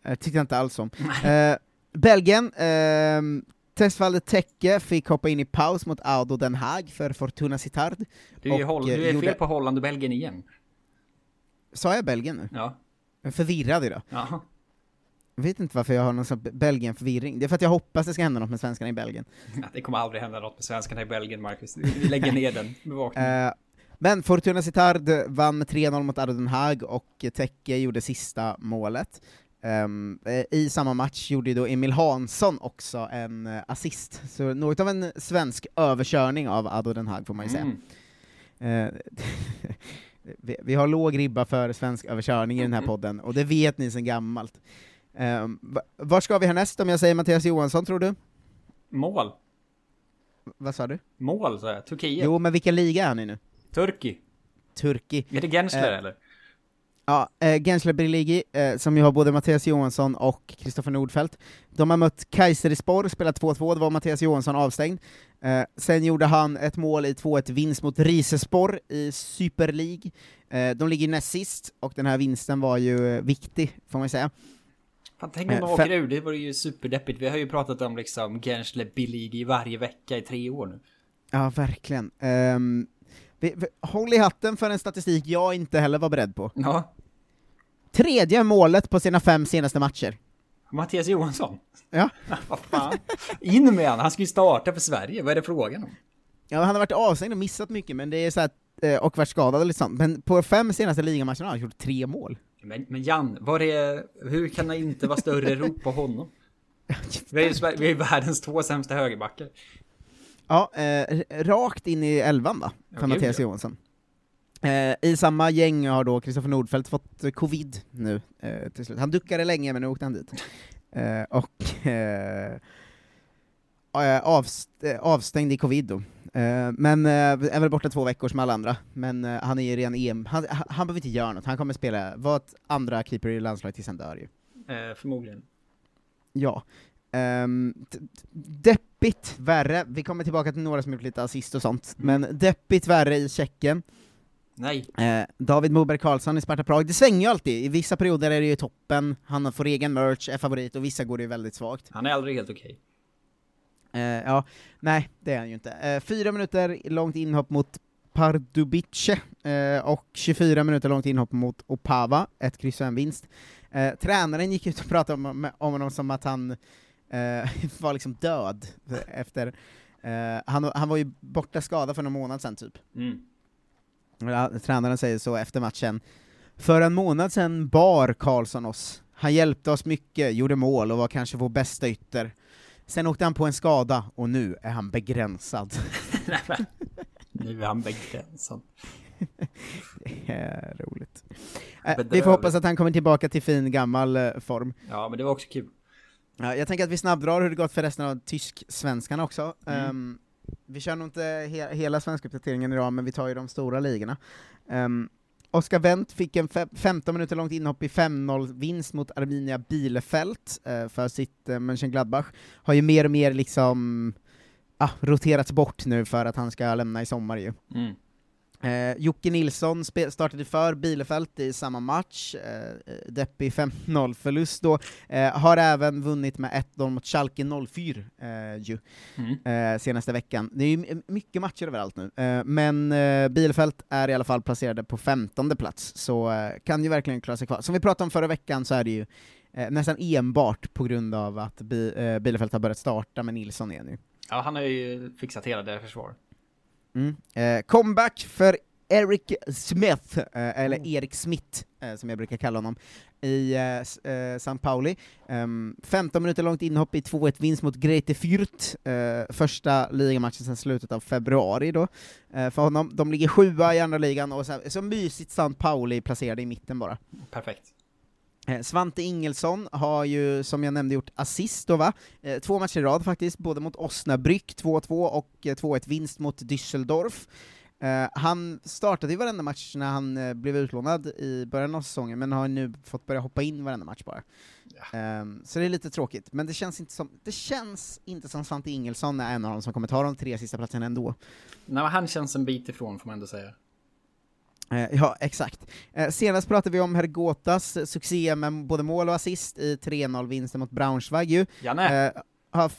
Jag tyckte inte alls om. Eh, Belgien, eh, Testfallet Tekke fick hoppa in i paus mot Audo Den Haag för Fortuna Sittard. Du är, Och, eh, du är gjorde- fel på Holland och Belgien igen. Sa jag Belgien nu? Ja. Jag är förvirrad idag. Ja. Jag vet inte varför jag har någon sån Belgien-förvirring. Det är för att jag hoppas det ska hända något med svenskarna i Belgien. Det kommer aldrig hända något med svenskarna i Belgien, Marcus. Vi lägger ner den bevakningen. *laughs* Eh, men Fortuna Sittard vann med 3-0 mot Audo Den Haag, och Tekke gjorde sista målet. Ehm, eh, I samma match gjorde ju då Emil Hansson också en eh, assist, så något av en svensk överkörning av Ado Den Haag får man ju säga. Mm. *laughs* vi, vi har låg ribba för svensk överkörning i den här podden, och det vet ni sedan gammalt. Um, var ska vi härnäst om jag säger Mattias Johansson, tror du? Mål. Vad sa du? Mål, sa jag. Turkiet. Jo, men vilken liga är han i nu? Turki. Turki. Är det Gensler Eh, eller? Ja, eh, Gensler Birligi, eh, som ju har både Mattias Johansson och Kristoffer Nordfeldt. De har mött Kayserispor, spelat 2-2, det var Mattias Johansson avstängd. Eh, sen gjorde han ett mål i 2-1 vinst mot Risespor i Super League. Eh, de ligger näst sist, och den här vinsten var ju eh, viktig, får man säga. Fan, tänk om de eh, åker fem- ur, det vore ju superdeppigt. Vi har ju pratat om liksom Gensler Biligi varje vecka i tre år nu. Ja, verkligen. Vi, vi, håll i hatten för en statistik jag inte heller var beredd på. Ja. Tredje målet på sina fem senaste matcher. Mattias Johansson. Ja. *laughs* Vad fan. In med han, han ska ju starta för Sverige. Vad är det frågan om? Ja, han har varit avstängd och missat mycket, men det är så att, eh, och varit skadad och lite sånt. Men på fem senaste ligamatcherna har han gjort tre mål. Men, men Jan, var är, hur kan det inte vara större rop på honom? *laughs* Vi är ju vi är världens två sämsta högerbackar. Ja, eh, rakt in i elvan va, för Ja, Mattias ja. Eh, I samma gäng har då Kristoffer Nordfeldt fått eh, covid nu eh, till slut. Han duckade länge, men nu åkte han dit. *laughs* Eh, och eh, eh, avst avstängd i covid då. Men är väl borta två veckor som alla andra, men han är ju redan EM, han, han, han behöver inte göra något, han kommer spela, vara ett andra keeper i landslaget tills han dör ju. Förmodligen. Ja. Um, deppigt värre, vi kommer tillbaka till några som gjort lite assist och sånt, men deppigt värre i Tjeckien. Nej. Eh, David Moberg Karlsson i Sparta Prag, det svänger ju alltid, i vissa perioder är det ju toppen, han får egen merch, är favorit, och vissa går det ju väldigt svagt. Han är aldrig helt okej. Eh, ja, nej, det är han ju inte. Eh, fyra minuter långt inhopp mot Pardubice, eh, och 24 minuter långt inhopp mot Opava, ett kryss och en vinst. Tränaren gick ut och pratade om, om honom som att han *laughs* var liksom död efter, han, han var ju borta skadad för någon månad sedan typ. Mm. Tränaren säger så efter matchen. För en månad sedan bar Karlsson oss. Han hjälpte oss mycket, gjorde mål och var kanske vår bästa ytter. Sen åkte han på en skada, och nu är han begränsad. *laughs* Nu är han begränsad. Det är roligt. Eh, vi får hoppas att han kommer tillbaka till fin gammal eh, form. Ja, men det var också kul. Ja, jag tänker att vi snabbdrar hur det gått för resten av tysk-svenskarna också. Mm. Ehm, vi kör nog inte he hela svenska uppdateringen idag, men vi tar ju de stora ligorna. Ehm, um, Oskar Wendt fick en 15 minuter långt inhopp i 5-0-vinst mot Arminia Bielefeld uh, för sitt uh, Mönchengladbach. Har ju mer och mer liksom uh, roterats bort nu för att han ska lämna i sommar ju. Mm. Eh, Jocke Nilsson startade för Bielefeld i samma match, eh, deppig 5-0-förlust då, eh, har även vunnit med 1-0 mot Schalke 04 eh, ju, Mm. eh, senaste veckan. Det är ju mycket matcher överallt nu, eh, men eh, Bielefeld är i alla fall placerade på 15 plats, så eh, kan ju verkligen klara sig kvar. Som vi pratade om förra veckan så är det ju eh, nästan enbart på grund av att Bi- eh, Bielefeld har börjat starta med Nilsson igen nu. Ja, han har ju fixat hela det försvar. Mm. Eh, comeback för Eric Smith, eh, eller Oh. Erik Smith, eh, som jag brukar kalla honom, i eh, eh, St. Pauli. Ehm, 15 minuter långt inhopp i 2-1 vinst mot Grete Fürth, eh, första ligamatchen sedan slutet av februari då, eh, för honom. De ligger sjua i andra ligan, och så, så mysigt St. Pauli placerade i mitten bara. Perfekt. Eh, Svante Ingelsson har ju, som jag nämnde, gjort assist då va? Eh, två matcher i rad faktiskt, både mot Osnabrück 2-2 och eh, 2-1 vinst mot Düsseldorf. Eh, han startade ju varenda match när han eh, blev utlånad i början av säsongen, men har nu fått börja hoppa in varenda match bara. Ehm, så det är lite tråkigt, men det känns inte som, det känns inte som Svante Ingelsson är en av dem som kommer ta de tre sista platserna ändå. Nej, han känns en bit ifrån får man ändå säga. Eh, ja, exakt. Eh, senast pratade vi om Hergotas succé med både mål och assist i 3-0-vinsten mot Braunschweig ju. Janne! Eh, har,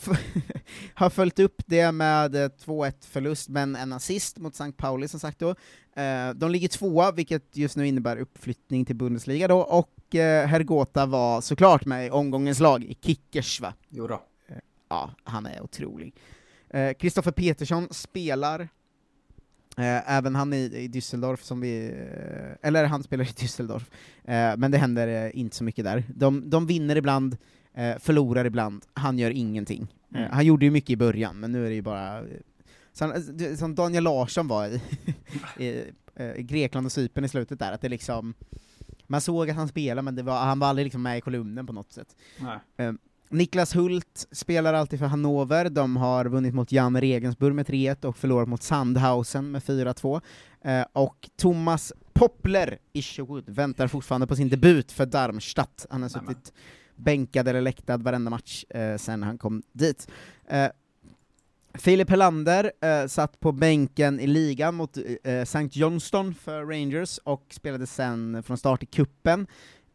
*laughs* har följt upp det med eh, 2-1 förlust, men en assist mot St. Pauli som sagt då. De ligger tvåa, vilket just nu innebär uppflyttning till Bundesliga då, och eh, Hergota var såklart med i omgångens lag, i Kickers va? Jo då. Ja, han är otrolig. Kristoffer Petersson spelar, även han i, i Düsseldorf som vi, eh, eller han spelar i *laughs* Düsseldorf, eh, men det händer eh, inte så mycket där. De, de vinner ibland, eh, förlorar ibland, han gör ingenting. Eh, Mm. han gjorde ju mycket i början, men nu är det ju bara... eh, Som, som Daniel Larsson var i, *laughs* i, eh, i Grekland och Cypern i slutet där, att det liksom... Man såg att han spelade, men var, han var aldrig liksom med i kolumnen på något sätt. Nej. Niklas Hult spelar alltid för Hannover, de har vunnit mot Jan Regensburg med 3-1 och förlorat mot Sandhausen med 4-2. Eh, och Thomas Poppler, Isherwood, väntar fortfarande på sin debut för Darmstadt. Han har suttit bänkad eller läktad varenda match eh, sen han kom dit. Eh, Filip Helander eh, satt på bänken i ligan mot eh, St. Johnston för Rangers och spelade sen från start i kuppen.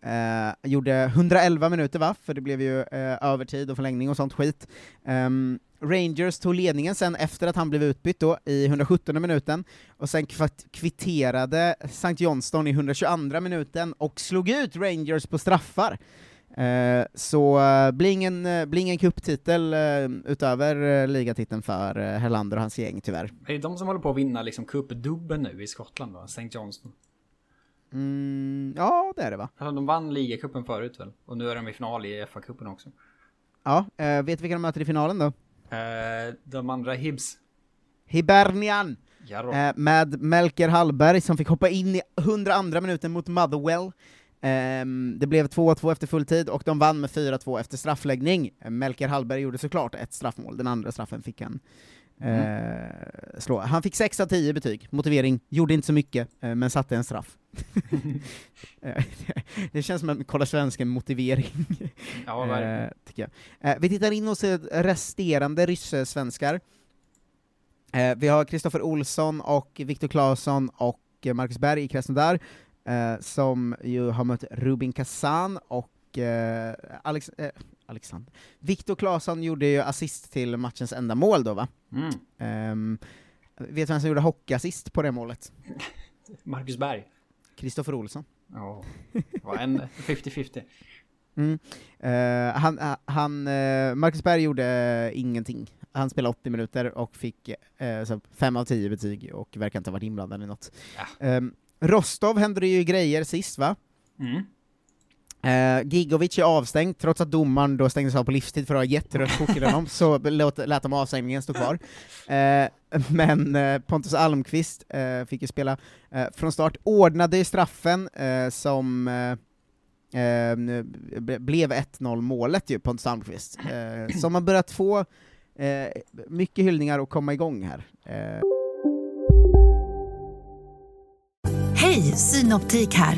Eh, gjorde 111 minuter va, för det blev ju eh, övertid och förlängning och sånt skit. Ehm, Rangers tog ledningen sen efter att han blev utbytt då i 117 minuten, och sen kvitterade St. Johnston i 122 minuten och slog ut Rangers på straffar. Eh, så uh, blir ingen, eh, blir ingen cuptitel eh, utöver eh, ligatiteln för eh, Herlander och hans gäng tyvärr. Är det de som håller på att vinna liksom cupdubben nu i Skottland va, St. Johnston? Mm, ja, det är det va? Alltså, de vann ligacupen förut väl? Och nu är de i final i FA-cupen också. Ja, eh, vet du vilka de möter i finalen då? Eh, de andra Hibs. Hibernian! Ja då. Eh, med Melker Hallberg som fick hoppa in i 102 minuten mot Motherwell. Ehm, det blev 2-2 efter full tid och de vann med 4-2 efter straffläggning. Melker Hallberg gjorde såklart ett straffmål, den andra straffen fick han eh, slå. Han fick 6 av 10 betyg, motivering, gjorde inte så mycket, eh, men satte en straff. *laughs* Eh, *laughs* det känns som en kolla svensken motivering. Ja, verkligen. Eh, tycker jag. Eh, vi tittar in hos resterande rysse-svenskar. Eh, vi har Kristoffer Olsson och Viktor Claesson och Marcus Berg i Krasnodar, som ju har mött Rubin Kazan och Alex, Alexander. Viktor Claesson gjorde ju assist till matchens enda mål då va? Mm. Ehm, vet du vem som gjorde hockeyassist på det målet? Marcus Berg. Kristoffer Olsson. Ja. Det var en 50-50. Mm. Eh, han, eh, han, eh, Marcus Berg gjorde ingenting. Han spelade 80 minuter och fick så 5 av 10 betyg och verkar inte ha varit inblandad i något. Ehm, Rostov hände det ju grejer sist va? Mm. Eh, Gigovic är avstängd, trots att domaren då stängdes av på livstid för att ha gett rött kort till honom, så låt, lät de avstängningen stå kvar. Eh, men eh, Pontus Almqvist eh, fick ju spela eh, från start, ordnade ju straffen eh, som blev 1-0 målet ju, Pontus Almqvist. Eh, som har börjat få mycket hyllningar och komma igång här. Hej, Synoptik här.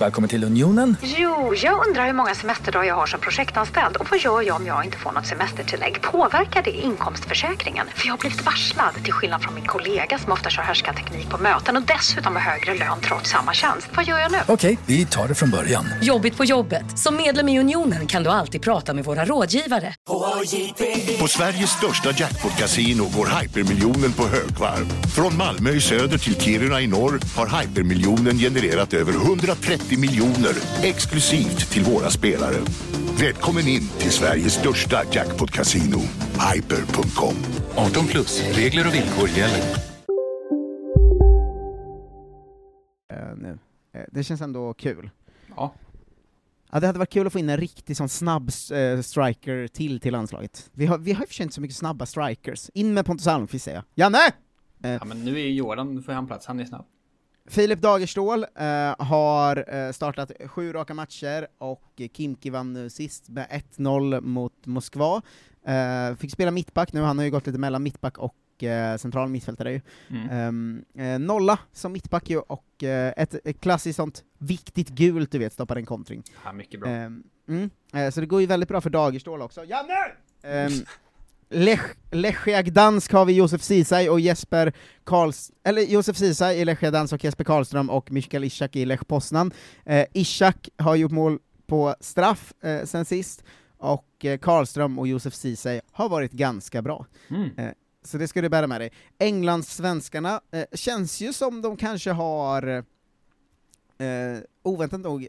Välkommen till Unionen. Jo, jag undrar hur många semesterdagar jag har som projektanställd och vad gör jag om jag inte får något semestertillägg? Påverkar det inkomstförsäkringen? För jag har blivit varslad, till skillnad från min kollega som ofta kör teknik på möten och dessutom har högre lön trots samma tjänst. Vad gör jag nu? Okej, vi tar det från början. Jobbigt på jobbet. Som medlem i Unionen kan du alltid prata med våra rådgivare. På Sveriges största jackpot-kasino går hypermiljonen på högvarv. Från Malmö i söder till Kiruna i norr har hypermiljonen genererat över 130 miljoner exklusivt till våra spelare. Välkommen in till Sveriges största jackpot-kasino, hyper.com. 18 plus, regler och villkor gäller. eh, nu. Eh, det känns ändå kul. Ja. Ja, det hade varit kul att få in en riktig sån snabb eh, striker till till landslaget. Vi har, vi har sig inte så mycket snabba strikers. In med Pontus Almqvist säger jag. Janne! Eh, Ja, men nu är ju Jordan, nu får han plats, han är snabb. Filip Dagerstål eh, har eh, startat sju raka matcher, och Kimki vann nu sist med 1-0 mot Moskva. Eh, fick spela mittback nu, han har ju gått lite mellan mittback och eh, central mittfältare ju. Mm. Ehm, eh, nolla som mittback ju, och eh, ett, ett klassiskt sånt viktigt gult, du vet, stoppar en kontring. Ja, mycket bra. Ehm, mm, så det går ju väldigt bra för Dagerstål också. Janne! Lech, Lechia Gdansk har vi Josef Ceesay och Jesper Karls... Eller Josef Ceesay i Lechia Gdansk och Jesper Karlström och Mikael Ishak i Lech Poznan. Eh, Ishak har gjort mål på straff eh, sen sist, och eh, Karlström och Josef Ceesay har varit ganska bra. Mm. Eh, så det ska du bära med dig. Englandssvenskarna eh, känns ju som de kanske har, eh, oväntat nog,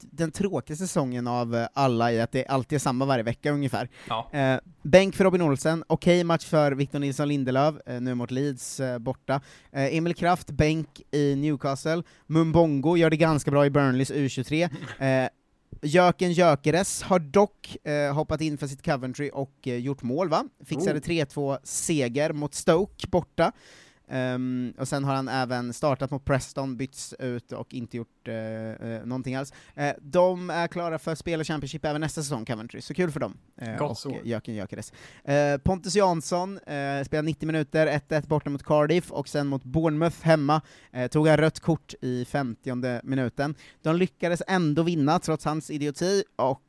den tråkiga säsongen av eh, alla i att det alltid är samma varje vecka ungefär. Ja. Eh, bänk för Robin Olsen, okej match för Victor Nilsson Lindelöf, eh, nu mot Leeds eh, borta. Eh, Emil Kraft, bänk i Newcastle. Mumbongo gör det ganska bra i Burnleys U23. Eh, Jöken Jökeres har dock eh, hoppat in för sitt Coventry och eh, gjort mål, va? Fixade Oh. 3-2 seger mot Stoke borta. Ehm, och sen har han även startat mot Preston, bytts ut och inte gjort eh, eh, någonting alls. Eh, de är klara för spel och Championship även nästa säsong, Coventry, så kul för dem. Gott och så. Jöken Jökeres. Pontus Jansson spelar 90 minuter, 1-1 borta mot Cardiff, och sen mot Bournemouth hemma, tog han rött kort i 50 minuten. De lyckades ändå vinna, trots hans idioti, och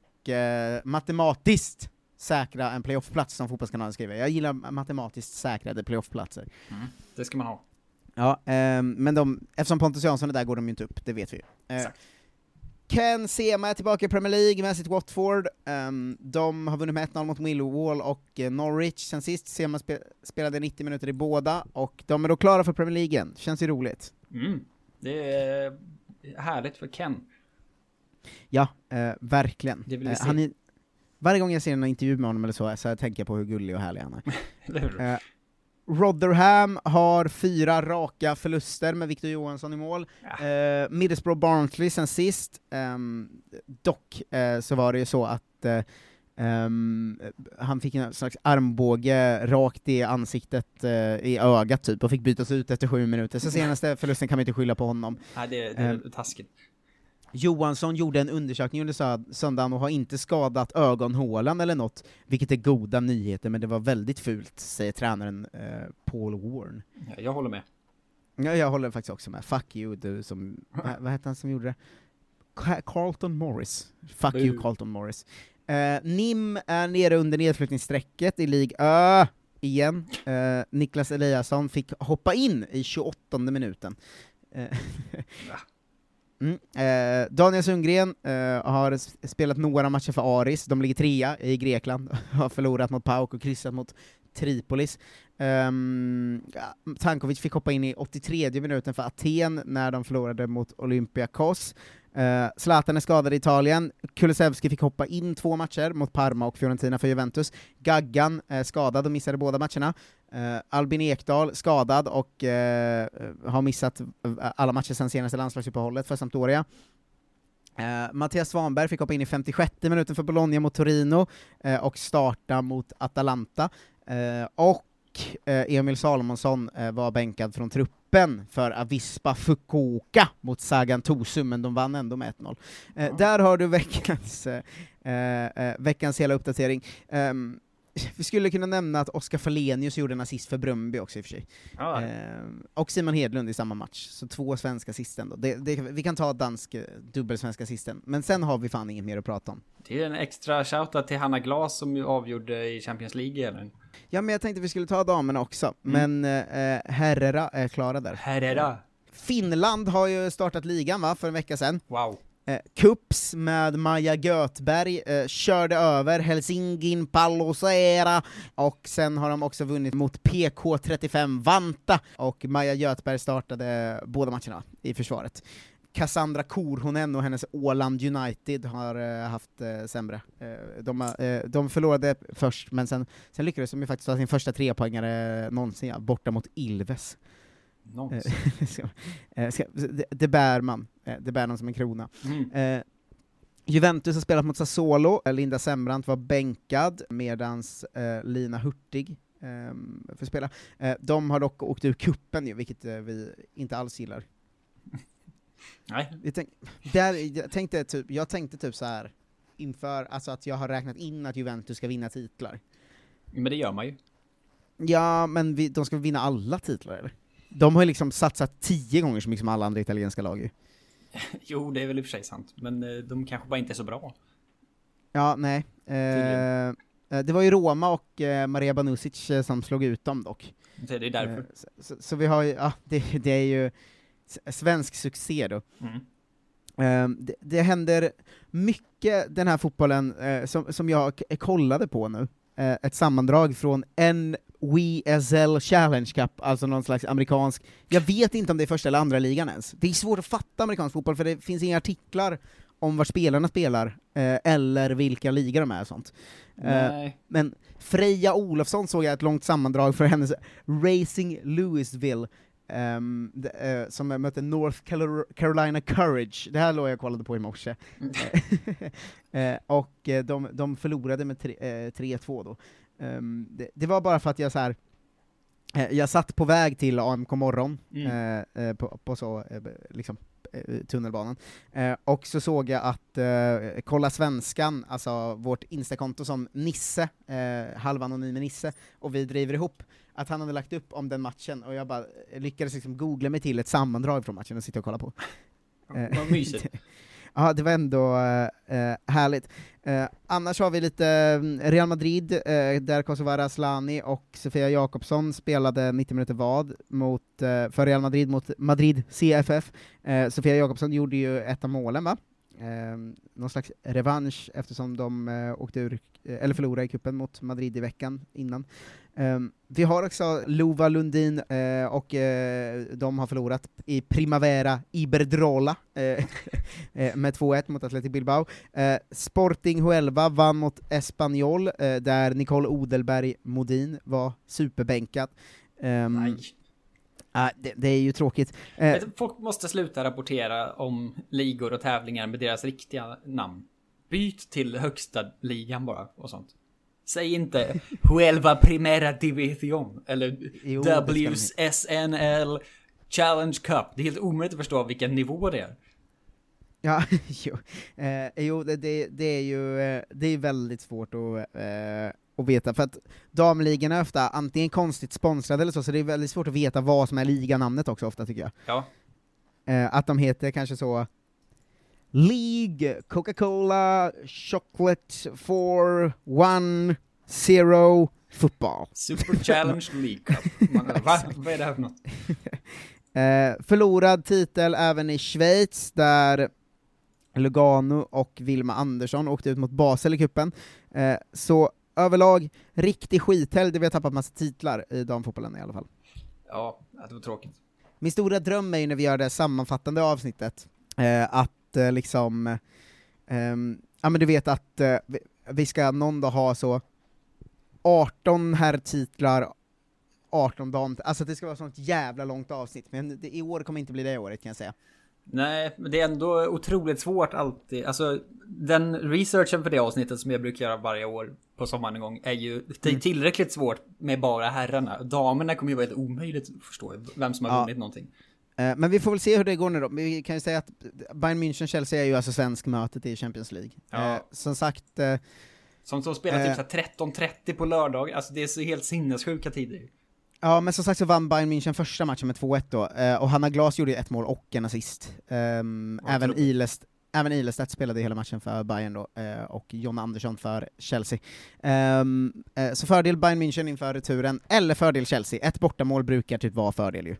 matematiskt säkra en playoffplats, som Fotbollskanalen skriver. Jag gillar matematiskt säkrade playoffplatser. Mm. Det ska man ha. Ja, ehm, men de, eftersom Pontus Jansson är där går de ju inte upp, det vet vi ju. Eh, Ken Sema är tillbaka i Premier League med sitt Watford. Ehm, de har vunnit med 1-0 mot Millwall och eh, Norwich sen sist. Sema spe, spelade 90 minuter i båda, och de är då klara för Premier League. Känns ju roligt. Mm. Det är härligt för Ken. Ja, eh, verkligen. Det vill vi Eh, se. han är, varje gång jag ser en intervju med honom eller så, så tänker jag på hur gullig och härlig han är. *laughs* Hur? Eh, Rotherham har fyra raka förluster med Victor Johansson i mål. Eh, Middlesbrough Barnsley sen sist. Ehm, dock eh, så var det ju så att ehm, han fick en slags armbåge rakt i ansiktet, eh, i ögat typ, och fick bytas ut efter sju minuter. Så *laughs* senaste förlusten kan man inte skylla på honom. Nej, det, det är Ehm, taskigt. Johansson gjorde en undersökning under sö- söndagen och har inte skadat ögonhålan eller något, vilket är goda nyheter, men det var väldigt fult, säger tränaren eh, Paul Warren. Ja, jag håller med. Ja, jag håller faktiskt också med. Fuck you, du som... *laughs* vad, hette han som gjorde det? Ca- Carlton Morris. Fuck you. Carlton Morris. Eh, Nim är nere under nedflyttningsstrecket i League Ö, igen. Eh, Niklas Eliasson fick hoppa in i 28 minuten. *laughs* Mm. Eh, Daniel Sundgren eh, har spelat några matcher för Aris, de ligger trea i Grekland, *laughs* har förlorat mot PAOK och kryssat mot Tripolis. Um, Tankovic fick hoppa in i 83 minuten för Aten när de förlorade mot Olympiakos. Uh, Zlatan är skadad i Italien, Kulusevski fick hoppa in två matcher mot Parma och Fiorentina för Juventus. Gaggan är skadad och missade båda matcherna. Uh, Albin Ekdal skadad och uh, har missat alla matcher sedan senaste landslagsuppehållet för Sampdoria. Uh, Mattias Svanberg fick hoppa in i 56 minuten för Bologna mot Torino och starta mot Atalanta. Och Emil Salomonsson var bänkad från truppen för Avispa Fukuoka mot Sagan Torsum, men de vann ändå med 1-0. Eh, Där har du veckans, eh, eh, veckans hela uppdatering. Ehm, vi skulle kunna nämna att Oskar Falenius gjorde en assist för Bröndby också i och för sig. Ja. Ehm, och Simon Hedlund i samma match, så två svenska assisten då. Det, det, vi kan ta dansk eh, dubbelsvenska assisten, men sen har vi fan inget mer att prata om. Det är en extra shoutout till Hanna Glas som ju avgjorde i Champions League eller? Ja, men jag tänkte vi skulle ta damerna också, men eh, herrera är klara där. Herrera. Finland har ju startat ligan va, för en vecka sedan. Wow. Eh, Kups med Maja Götberg eh, körde över Helsingin Palloseera, och sen har de också vunnit mot PK35 Vanta, och Maja Götberg startade båda matcherna i försvaret. Cassandra Korhonen och hennes Åland United har eh, haft eh, sämre. Eh, de, de förlorade först, men sen, sen lyckades de ju faktiskt ta sin första trepoängare någonsin, ja, borta mot Ilves. *laughs* Det, det bär man, det bär man som en krona. Mm. Juventus har spelat mot Sassuolo, Linda Sembrant var bänkad, medans Lina Hurtig eh, får spela. De har dock åkt ur kuppen ju, vilket vi inte alls gillar. Nej. Jag, tänk, där, jag, tänkte typ, jag tänkte typ så här inför, alltså att jag har räknat in att Juventus ska vinna titlar. Men det gör man ju. Ja, men vi, de ska vinna alla titlar eller? De har ju liksom satsat tio gånger så mycket som alla andra italienska lag ju. *laughs* Jo, det är väl i och för sig sant. Men eh, de kanske bara inte är så bra. Ja, nej. Eh, eh, det var ju Roma och eh, Maria Banusic som slog ut dem dock. Det är därför. Så, så, så vi har ju, ja, det, det är ju svensk succé då. Mm. Eh, det, det händer mycket den här fotbollen eh, som, som jag kollade på nu. Eh, ett sammandrag från NWSL Challenge Cup, alltså någon slags amerikansk, jag vet inte om det är första eller andra ligan ens. Det är svårt att fatta amerikansk fotboll för det finns inga artiklar om var spelarna spelar, eh, eller vilka ligor de är och sånt. Men Freja Olofsson såg jag ett långt sammandrag för hennes Racing Louisville, ehm, d- eh, som mötte North Carol- Carolina Courage, det här låg jag och kollade på i morse. *laughs* Eh, och eh, de, de förlorade med tre, eh, 3-2 då. Ehm, det, det var bara för att jag så här. jag satt på väg till AMK morgon, Mm. på, på så, liksom, tunnelbanan, och så såg jag att Kolla Svenskan, alltså vårt instakonto som Nisse, eh, halvanonyme Nisse, och vi driver ihop, att han hade lagt upp om den matchen, och jag bara eh, lyckades liksom googla mig till ett sammandrag från matchen och sitta och kolla på. *laughs* Eh, Vad mysigt. *laughs* Ja, det var ändå eh, härligt. Eh, annars har vi lite mm, Real Madrid, eh, där Kosovare Asllani och Sofia Jakobsson spelade 90 minuter vad mot, för Real Madrid mot Madrid CFF. Sofia Jakobsson gjorde ju ett av målen, va? Eh, någon slags revansch eftersom de åkte ur, eller förlorade i kuppen mot Madrid i veckan innan. Eh, vi har också Lova Lundin, eh, och eh, de har förlorat i Primavera Iberdrola eh, *laughs* med 2-1 mot Athletic Bilbao. Sporting Huelva vann mot Espanyol, där Nicole Odelberg Modin var superbänkad. Um, det, det är ju tråkigt. Folk måste sluta rapportera om ligor och tävlingar med deras riktiga namn. Byt till högsta ligan bara och sånt. Säg inte Huelva Primera Division eller Jo, WSNL Challenge Cup. Det är helt omöjligt att förstå vilken nivå det är. Ja, *laughs* jo, eh, jo det, det, det är ju eh, det är väldigt svårt att, eh, att veta, för att damligorna är ofta antingen konstigt sponsrade eller så, så det är väldigt svårt att veta vad som är liganamnet också ofta tycker jag. Ja. Eh, att de heter kanske så League, Coca-Cola, Chocolate for One, Zero, Football. Super Challenge *laughs* League Cup. Man, *laughs* va? Vad är det här för något? *laughs* Eh, förlorad titel även i Schweiz, där Lugano och Vilma Andersson åkte ut mot Basel i kuppen. Eh, så överlag, riktig skithelg där vi har tappat massa titlar i damfotbollen i alla fall. Ja, det var tråkigt. Min stora dröm är ju när vi gör det sammanfattande avsnittet, eh, att eh, liksom, ehm, ja men du vet att eh, vi, ska någon dag ha så 18 herrtitlar, 18 dam, alltså att det ska vara sånt jävla långt avsnitt, men det, i år kommer inte bli det året kan jag säga. Nej, men det är ändå otroligt svårt alltid. Alltså, den researchen för det avsnittet som jag brukar göra varje år på sommaren en gång är ju det är Mm. tillräckligt svårt med bara herrarna. Damerna kommer ju vara helt omöjligt att förstå vem som har Ja. vunnit någonting. Eh, Men vi får väl se hur det går nu då. Vi kan ju säga att Bayern München-Chelsea är ju alltså svenskmötet i Champions League. Ja. Eh, Som sagt, eh, Som, som spelar Eh. typ så här 13.30 på lördag. Alltså det är så helt sinnessjuka tider. ja men som sagt så vann Bayern München första matchen med 2-1 då, eh, och Hanna Glas gjorde ju ett mål och en assist. Um, Ja, även. Ilest, även Ilestedt spelade hela matchen för Bayern då, eh, och John Andersson för Chelsea. Ehm, eh, så fördel Bayern München inför returen, eller fördel Chelsea. Ett bortamål brukar typ vara fördel ju.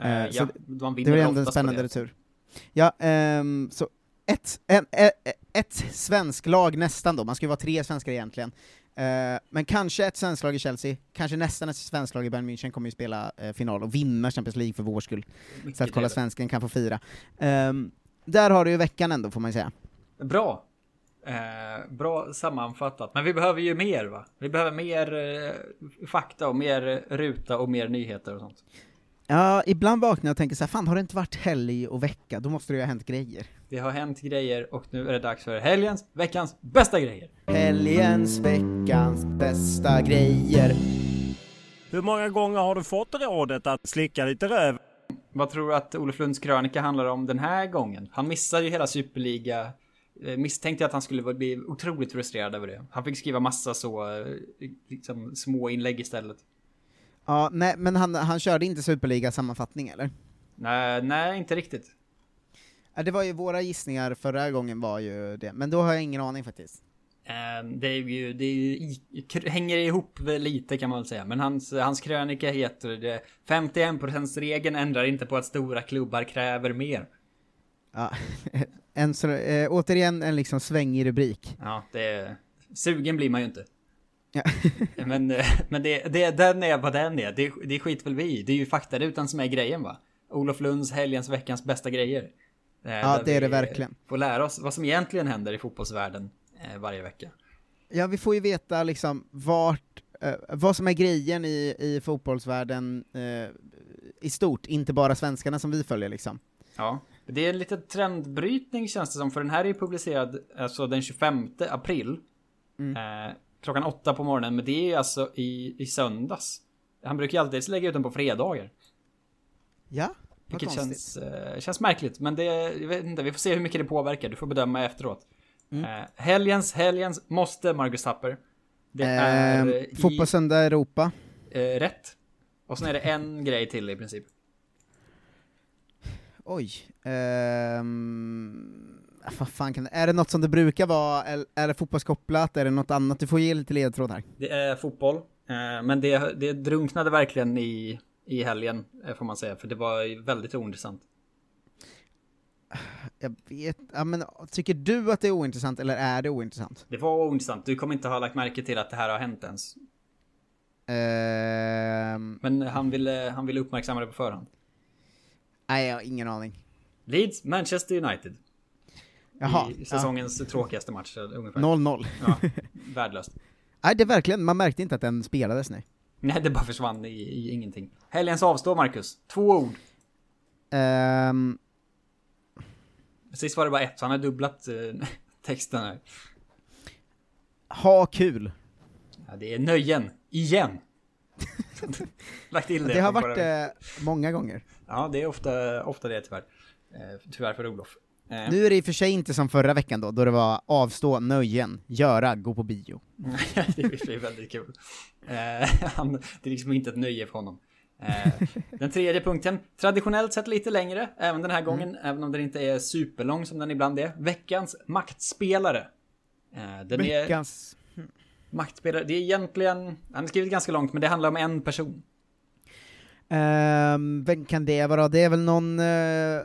Eh, ja, man det vinner var ändå en spännande det. retur. Ja, ehm, så ett, en, ett, ett svensk lag nästan då, man ju vara tre svenskar egentligen. Eh, men kanske ett svenskt lag i Chelsea, kanske nästan ett svenskt lag i Bayern München kommer ju spela eh, final och vinna Champions League för vår skull. Mycket så att kolla svensken kan få fira. Ehm, där har du ju veckan ändå, får man ju säga. Bra. Eh, bra sammanfattat. Men vi behöver ju mer va? Vi behöver mer eh, fakta och mer ruta och mer nyheter och sånt. Ja, ibland vaknar jag och tänker så här, fan har det inte varit helg och vecka, då måste det ju ha hänt grejer. Det har hänt grejer och nu är det dags för helgens, veckans bästa grejer. Helgens, veckans bästa grejer. Hur många gånger har du fått rådet att slicka lite röv? Vad tror du att Olof Lunds krönika handlar om den här gången? Han missade ju hela superliga. Eh, Misstänkte att han skulle bli otroligt frustrerad över det. Han fick skriva massa så, eh, liksom små inlägg istället. Ja, nej, men han, han körde inte Superliga-sammanfattning eller? Nej, nej, inte riktigt. Det var ju våra gissningar förra gången var ju det, men då har jag ingen aning faktiskt. Eh, Det är ju, det är ju, hänger ihop lite kan man väl säga. Men hans, hans krönika heter det 51%-regeln ändrar inte på att stora klubbar kräver mer. Ja, *laughs* en, så, eh, återigen en liksom svängig rubrik. Ja, det sugen blir man ju inte. *laughs* Men, eh, men det, det, den är vad den är. Det, det skiter väl vi i. Det är ju faktarutan som är grejen va? Olof Lunds helgens veckans bästa grejer. Eh, Ja, det är det verkligen. Får lära oss vad som egentligen händer i fotbollsvärlden eh, varje vecka. Ja, vi får ju veta liksom vart, eh, vad som är grejen i, i fotbollsvärlden eh, i stort, inte bara svenskarna som vi följer liksom. Ja, det är en liten trendbrytning känns det som, för den här är ju publicerad alltså den 25 april. Mm. Eh, klockan åtta på morgonen, men det är alltså i, i söndags. Han brukar ju alltid lägga ut den på fredagar. Ja, vad Vilket konstigt. känns, eh, känns märkligt, men det, jag vet inte, vi får se hur mycket det påverkar. Du får bedöma efteråt. Mm. Eh, helgens, helgens måste Marcus Tapper. Det är Ehm, eh, i, Fotbollssöndag Europa. eh, rätt. Och sen är det en *laughs* grej till i princip. Oj. Ehm, vad fan kan det, är det något som det brukar vara, eller är det fotbollskopplat, är det något annat? Du får ge lite ledtråd här. Det är fotboll, eh, men det, det drunknade verkligen i, i helgen, eh, får man säga, för det var väldigt ointressant. Jag vet, ja men tycker du att det är ointressant, eller är det ointressant? Det var ointressant, du kommer inte ha lagt märke till att det här har hänt ens. Ehm, Men han ville, han ville uppmärksamma det på förhand. nej, jag har ingen aning. Leeds, Manchester United. Jaha, I säsongens tråkigaste match eh, ungefär. 0-0. Ja, *laughs* värdelöst. Nej, det är verkligen, man märkte inte att den spelades nu. Nej, det bara försvann i, i ingenting. Helgens avstå, Marcus. Två ord. Ehm, Sist var det bara ett, så han har dubblat eh, *laughs* texten här. ha kul. Ja, det är nöjen. Igen. *laughs* Lagt till det. Det har varit eh, många gånger. Ja, det är ofta, ofta det tyvärr. Eh, tyvärr för Olof. Eh, Nu är det i och för sig inte som förra veckan då, då det var avstå, nöjen, göra, gå på bio. *laughs* det är väldigt kul. Eh, *laughs* han, det är liksom inte ett nöje för honom. Eh, den tredje punkten, traditionellt sett lite längre, även den här gången, även om den inte är superlång som den ibland är. Veckans maktspelare. Eh, den är Veckans... maktspelare, det är egentligen, han har skrivit ganska långt, men det handlar om en person. Um, vem kan det vara? Det är väl någon uh,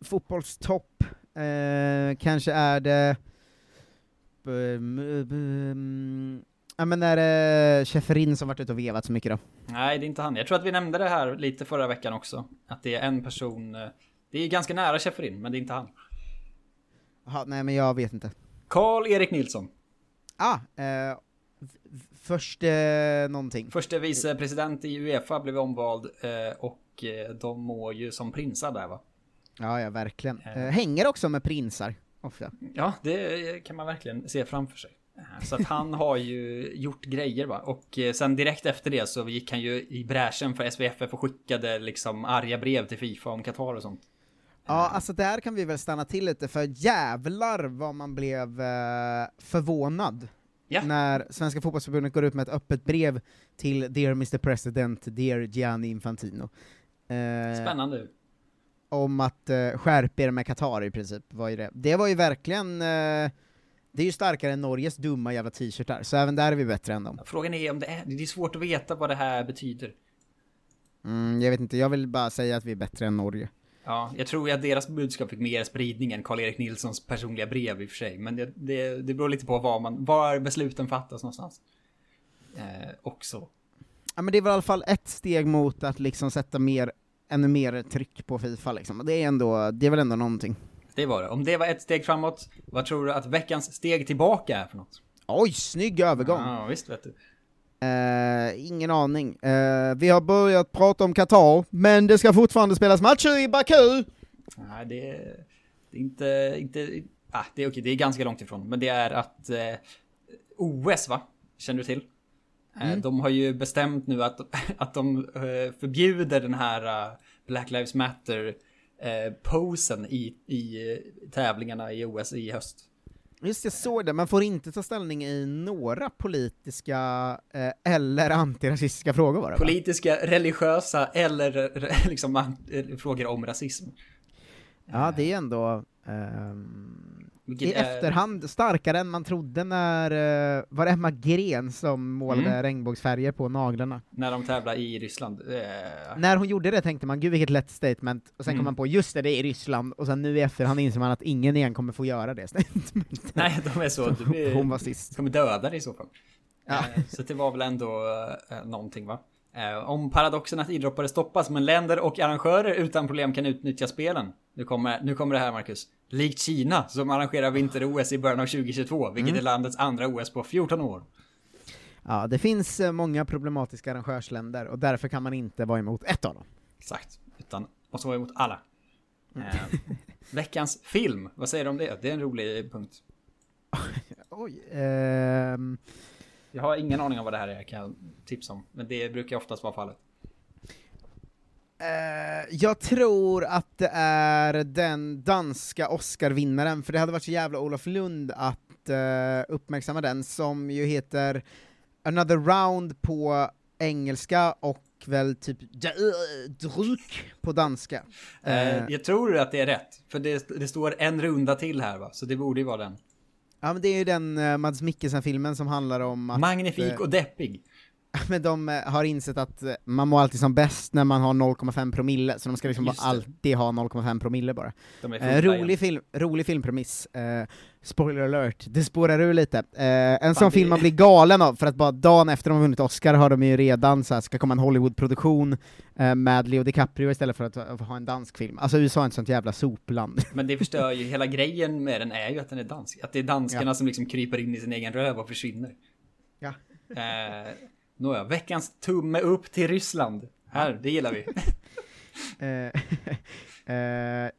fotbollstopp, Eh, kanske är det... Um, um, ja men är det Schäferin som varit ute och vevat så mycket då? Nej, det är inte han. Jag tror att vi nämnde det här lite förra veckan också. Att det är en person, eh, det är ganska nära Schäferin, men det är inte han. Jaha, nej men jag vet inte. Karl-Erik Nilsson. Ah, eh, v- först eh, någonting. Förste vicepresident i Uefa blev omvald eh, och eh, de mår ju som prinsar där va? Ja, ja verkligen. Eh, hänger också med prinsar, ofta. Ja, det kan man verkligen se framför sig. Eh, Så att han har ju gjort grejer va. Och eh, sen direkt efter det så gick han ju i bräschen för SVFF och skickade liksom arga brev till Fifa om Qatar och sånt. Ja, alltså där kan vi väl stanna till lite, för jävlar vad man blev eh, förvånad när Svenska fotbollsförbundet går ut med ett öppet brev till Dear Mr President, Dear Gianni Infantino. Eh, Spännande. Om att eh, skärpa er med Qatar i princip, var ju det. Det var ju verkligen, eh, det är ju starkare än Norges dumma jävla t-shirtar, så även där är vi bättre än dem. Frågan är om det är, det är svårt att veta vad det här betyder. Mm, jag vet inte, jag vill bara säga att vi är bättre än Norge. Ja, jag tror att deras budskap fick mer spridning än Karl-Erik Nilssons personliga brev i och för sig. Men det, det, det beror lite på var, man, var besluten fattas någonstans. Eh, också. Ja men det är väl i alla fall ett steg mot att liksom sätta mer, ännu mer tryck på Fifa liksom, det är ändå, det är väl ändå någonting. Det var det. Om det var ett steg framåt, vad tror du att veckans steg tillbaka är för något? Oj, snygg övergång! Ja, visst vet du. Eh, ingen aning. Eh, vi har börjat prata om Qatar, men det ska fortfarande spelas matcher i Baku! Nej, det är, det är inte, inte, ah, det är okej, det är ganska långt ifrån. Men det är att eh, OS va? Känner du till? Eh, Mm. De har ju bestämt nu att, *laughs* att de eh, förbjuder den här eh, Black Lives Matter eh, posen i, i tävlingarna i OS i höst. Just jag såg det, man får inte ta ställning i några politiska eh, eller antirasistiska frågor var det va? Politiska, religiösa eller *laughs* liksom frågor om rasism. Ja, det är ändå ehm, Vilket i är- efterhand starkare än man trodde när, eh, var det Emma Gren som målade Mm. regnbågsfärger på naglarna? När de tävlar i Ryssland. Eh, När hon gjorde det tänkte man, gud vilket lätt statement, och sen kom Mm. man på, just det, det är i Ryssland, och sen nu i efterhand inser man att ingen igen kommer få göra det *laughs* statementet. Nej, de är så... Är- hon var sist. De är dödade i så fall. Ja. Eh, Så det var väl ändå eh, någonting va? Eh, Om paradoxen att idrottare stoppas men länder och arrangörer utan problem kan utnyttja spelen. Nu kommer, nu kommer det här Marcus. Likt Kina som arrangerar vinter-OS i början av 2022, vilket Mm. är landets andra OS på 14 år. Ja, det finns eh, många problematiska arrangörsländer, och därför kan man inte vara emot ett av dem. Exakt. Utan måste vara emot alla. Eh, *laughs* veckans film, vad säger du om det? Det är en rolig punkt. *laughs* Oj, ehm, Jag har ingen aning om vad det här är, kan jag tipsa om. Men det brukar oftast vara fallet. Eh, jag tror att det är den danska Oscar-vinnaren, för det hade varit så jävla Olof Lund att eh, uppmärksamma den, som ju heter Another Round på engelska och väl typ Druk på danska. Eh, Eh, jag tror att det är rätt. För det, det står en runda till här va? Så det borde ju vara den. Ja men det är ju den uh, Mads Mikkelsen-filmen som handlar om att... Magnifik eh, och deppig. *laughs* Men de eh, har insett att eh, man mår alltid som bäst när man har 0,5 promille, så de ska liksom alltid ha 0,5 promille bara. Eh, rolig, film, rolig filmpremiss. Eh, spoiler alert, det spårar ur lite. Eh, en Fan, sån det- film man blir galen av, för att bara dagen efter de har vunnit Oscar har de ju redan så här, ska komma en Hollywood-produktion eh, med Leo DiCaprio istället för att ha- ha en dansk film. Alltså USA är ett sånt jävla sopland. *laughs* Men det förstör ju hela grejen med den är ju att den är dansk. Att det är danskarna Ja. som liksom kryper in i sin egen röv och försvinner. Ja. Nåja, veckans tumme upp till Ryssland. Här, det gillar vi. *laughs* Eh, *laughs* eh,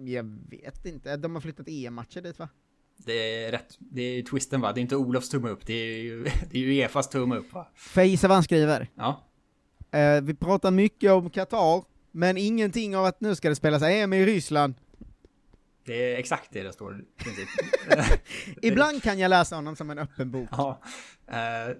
jag vet inte, de har flyttat EM-matcher dit va? Det är rätt. Det är twisten va? Det är inte Olofs tumme upp. Det är ju, *laughs* det är ju Efas tumme upp va? Får jag gissa vad han skriver? Ja. Eh, vi pratar mycket om Qatar, men ingenting av att nu ska det spelas EM i Ryssland. Det är exakt det det står. Ibland kan jag läsa honom som en öppen bok. Ja. Eh,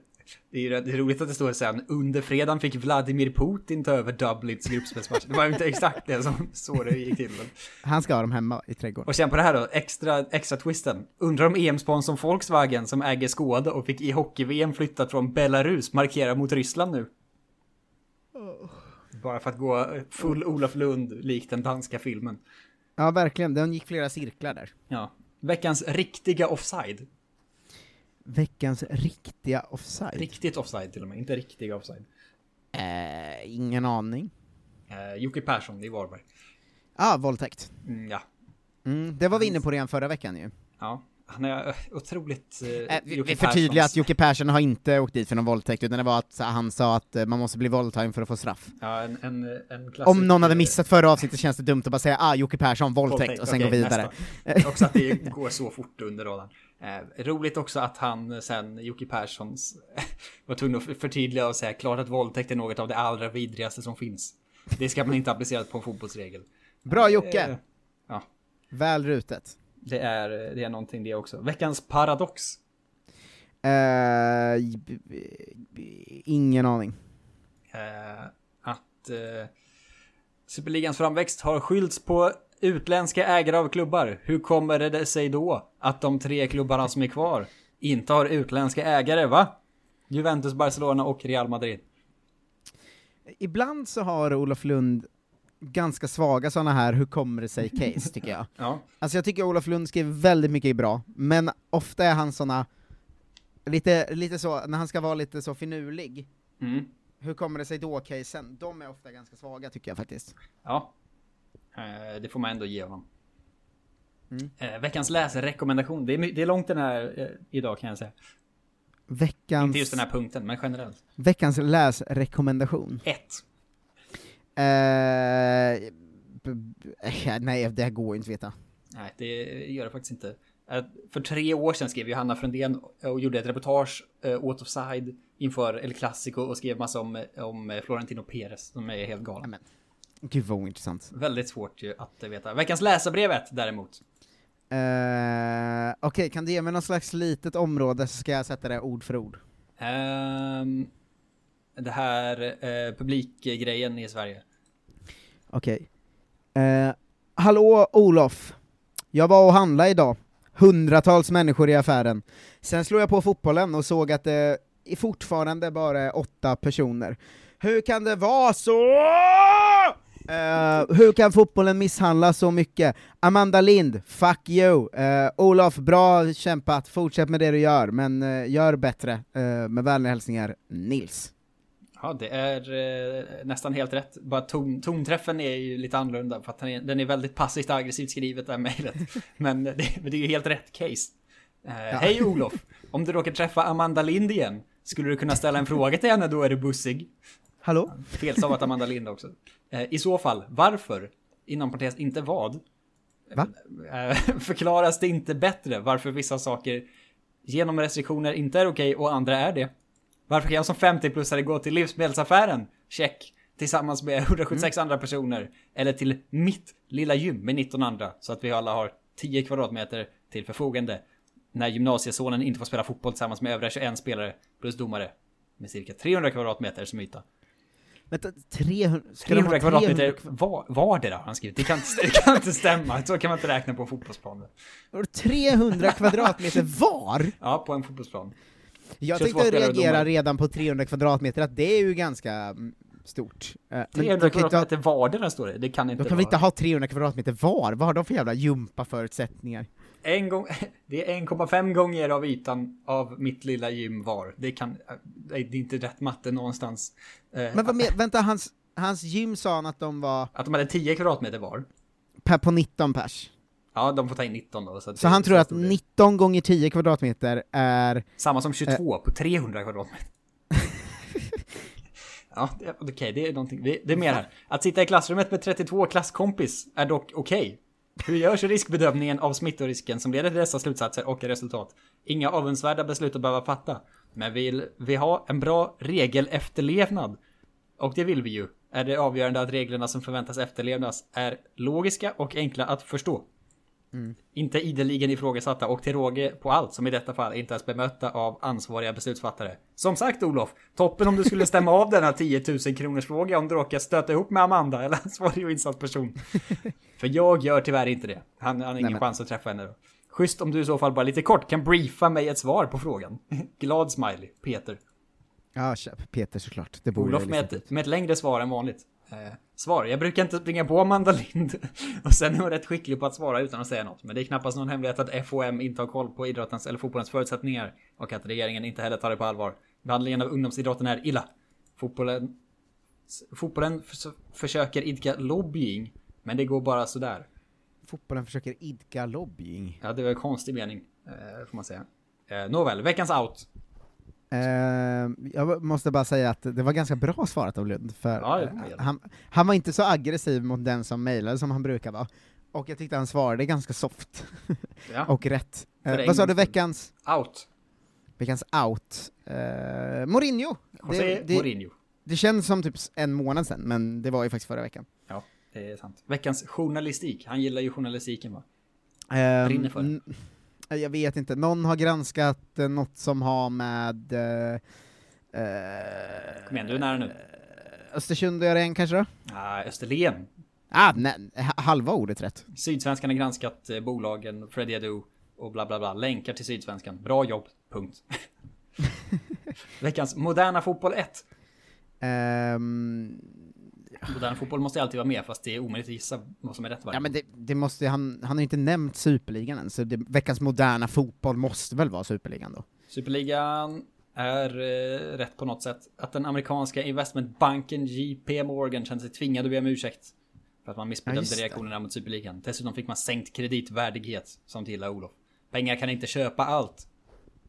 det är ju det är roligt att det står sen under fredagen fick Vladimir Putin ta över Dublins gruppspelsmatch. Det var ju inte exakt det som så det gick till. Men. Han ska ha dem hemma i trädgården. Och sen på det här då, extra, extra twisten. Undrar om EM-sponsorn Volkswagen som äger Skåde och fick i hockey-VM flyttat från Belarus markerar mot Ryssland nu. Bara för att gå full Olof Lund likt den danska filmen. Ja, verkligen. Den gick flera cirklar där. Ja. Veckans riktiga offside. Veckans riktiga offside? Riktigt offside till och med, inte riktiga offside. Eh, ingen aning. Eh, Jocke Persson i Varberg. Ah, våldtäkt. Mm, ja. Mm, det var vi inne på redan förra veckan ju. Ja. Han är eh, otroligt... Eh, Eh, vi, förtydligar att Jocke Persson har inte åkt dit för någon våldtäkt, utan det var att han sa att eh, man måste bli våldtagen för att få straff. Ja, en, en, en klassisk... Om någon hade missat förra avsnittet känns det dumt att bara säga ah, Jocke Persson, våldtäkt, och sen okej, gå vidare. också att det går så fort under radarn. Eh, roligt också att han sen, Jocke Perssons, *laughs* var tvungen att förtydliga och säga klart att våldtäkt är något av det allra vidrigaste som finns. Det ska man inte applicera på en fotbollsregel. Bra Jocke! Eh, ja, Väl rutet. Det är, det är någonting det också. Veckans paradox. B- ingen aning. Eh, att eh, Superligans framväxt har skyllts på utländska ägare av klubbar. Hur kommer det sig då att de tre klubbarna som är kvar inte har utländska ägare, va? Juventus, Barcelona och Real Madrid. Ibland så har Olof Lund ganska svaga sådana här hur kommer det sig-case, tycker jag. *laughs* ja. Alltså jag tycker Olof Lund skriver väldigt mycket bra, men ofta är han sådana, lite, lite så, när han ska vara lite så finurlig, mm. hur kommer det sig då-casen, de är ofta ganska svaga tycker jag faktiskt. Ja, eh, det får man ändå ge honom. Mm. Eh, veckans läsrekommendation, det är, det är långt den här eh, idag kan jag säga. Veckans... Inte just den här punkten, men generellt. Veckans läsrekommendation. 1 nej, det här går inte att veta. Nej, det gör det faktiskt inte. Eh, För tre år sedan skrev ju Hanna Frändén och gjorde ett reportage eh, åt Offside inför El Clasico och skrev massa om, om eh, Florentino Perez. De är helt galna. Gud vad ointressant. Väldigt svårt ju att veta. Veckans läsarbrevet däremot. Uh, Okej, kan du ge mig något slags litet område så ska jag sätta det ord för ord. Ehm, det här eh, publikgrejen i Sverige. Okej. Eh, hallå Olof! Jag var och handlade idag. Hundratals människor i affären. Sen slog jag på fotbollen och såg att det eh, fortfarande bara är åtta personer. Hur kan det vara så? Uh, hur kan fotbollen misshandla så mycket? Amanda Lind, fuck you! Uh, Olof, bra kämpat, fortsätt med det du gör, men uh, gör bättre. Uh, med vänliga hälsningar, Nils. Ja, det är eh, nästan helt rätt. Bara ton, tonträffen är ju lite annorlunda för att den är, den är väldigt passivt aggressivt skrivet det här mejlet. *laughs* Men det, det är ju helt rätt case. Eh, Hej Olof! Om du råkar träffa Amanda Lind igen, skulle du kunna ställa en fråga till henne då är du bussig? Hallå? Felstavat Amanda Lind också. Eh, I så fall, varför? Inom parentes, inte vad? Va? Eh, *laughs* förklaras det inte bättre varför vissa saker genom restriktioner inte är okej och andra är det? Varför kan jag som 50-plussare gå till livsmedelsaffären? Check. Tillsammans med 176 andra personer. Eller till mitt lilla gym med 19 andra. Så att vi alla har 10 kvadratmeter till förfogande. När gymnasiesonen inte får spela fotboll tillsammans med övriga 21 spelare plus domare. Med cirka 300 kvadratmeter som yta. Vänta, 300, ska de ha 300 kvadratmeter 300 var, var det då han skrivit. Det kan, inte, *laughs* det kan inte stämma. Så kan man inte räkna på en fotbollsplan. Vadå, 300 kvadratmeter var? Ja, på en fotbollsplan. Jag 22 tänkte reagera redan på 300 kvadratmeter, att det är ju ganska mm, stort. Eh, men 300 de kan inte ha- kvadratmeter vardera står det. Det kan inte De kan väl inte ha 300 kvadratmeter var? Vad har de för jävla gympaförutsättningar? En gång, *laughs* det är 1,5 gånger av ytan av mitt lilla gym var. Det kan, nej, det är inte rätt matte någonstans. Eh, Men vad *laughs* vänta, hans, hans gym sa han att de var Att de hade 10 kvadratmeter var. per på 19 pers. Ja, de får ta in 19 då. Så, Så han tror att stod det. 19 gånger 10 kvadratmeter är... Samma som 22 på 300 kvadratmeter. *laughs* ja, okej, det är någonting. Det, är mer här. Att sitta i klassrummet med 32 klasskompis är dock okej. Hur görs riskbedömningen av smittorisken som leder till dessa slutsatser och resultat? Inga avundsvärda beslut att behöva fatta. Men vill vi ha en bra regelefterlevnad? Och det vill vi ju. Är det avgörande att reglerna som förväntas efterlevnas är logiska och enkla att förstå. Inte ideligen ifrågasatta och till råge på allt som i detta fall inte ens bemötta av ansvariga beslutsfattare. Som sagt Olof, toppen om du skulle stämma av denna 10 000 kronors fråga om du råkar stöta ihop med Amanda eller ansvarig och insatt person. *laughs* För jag gör tyvärr inte det. Han, han har ingen men- chans att träffa henne då. Schysst om du i så fall bara lite kort kan briefa mig ett svar på frågan. Glad smiley, Peter. Ja, Peter såklart. Det borde Olof med ut. ett, med ett längre svar än vanligt. Eh, svar. Jag brukar inte springa på Amanda Lind. *laughs* och sen är hon rätt skicklig på att svara utan att säga något. Men det är knappast någon hemlighet att FOM inte har koll på idrottens eller fotbollens förutsättningar. Och att regeringen inte heller tar det på allvar. Behandlingen av ungdomsidrotten är illa. Fotbollen, fotbollen förs- försöker idka lobbying. Men det går bara sådär. Fotbollen försöker idka lobbying. Ja, det var en konstig mening. Eh, får man säga. Eh, nåväl, veckans out. Eh, jag måste bara säga att det var ganska bra svarat av Lund, för Ja, eh, han, han var inte så aggressiv mot den som mejlade som han brukar vara. Och jag tyckte han svarade ganska soft. *laughs* Ja. och rätt. Eh, en vad sa du, veckans? Out. Veckans out? Uh, Mourinho! José det, Mourinho. det känns som typ en månad sedan, men det var ju faktiskt förra veckan. Ja, det är sant. Veckans journalistik. Han gillar ju journalistiken va? Ehm, Brinner för det. N- Jag vet inte, någon har granskat eh, något som har med eh, eh, Kom igen, du är nära nu. Östersund göra igen kanske då? Ah, Österlen. Ah, nej, ha- halva ordet rätt. Sydsvenskan har granskat eh, bolagen, Freddie Adu och bla bla bla. Länkar till Sydsvenskan. Bra jobb. Punkt. *laughs* Veckans Moderna Fotboll 1. Ehm, Moderna Fotboll måste alltid vara med fast det är omöjligt att gissa vad som är rätt varje ja men det, det måste, han, han har inte nämnt Superligan än, så det, veckans moderna fotboll måste väl vara Superligan då? Superligan är eh, rätt på något sätt. Att den amerikanska investmentbanken JP Morgan kände sig tvingad att be om ursäkt. För att man Ja, missbedömde det. reaktionerna mot Superligan. Dessutom fick man sänkt kreditvärdighet, som till Olof. Pengar kan inte köpa allt.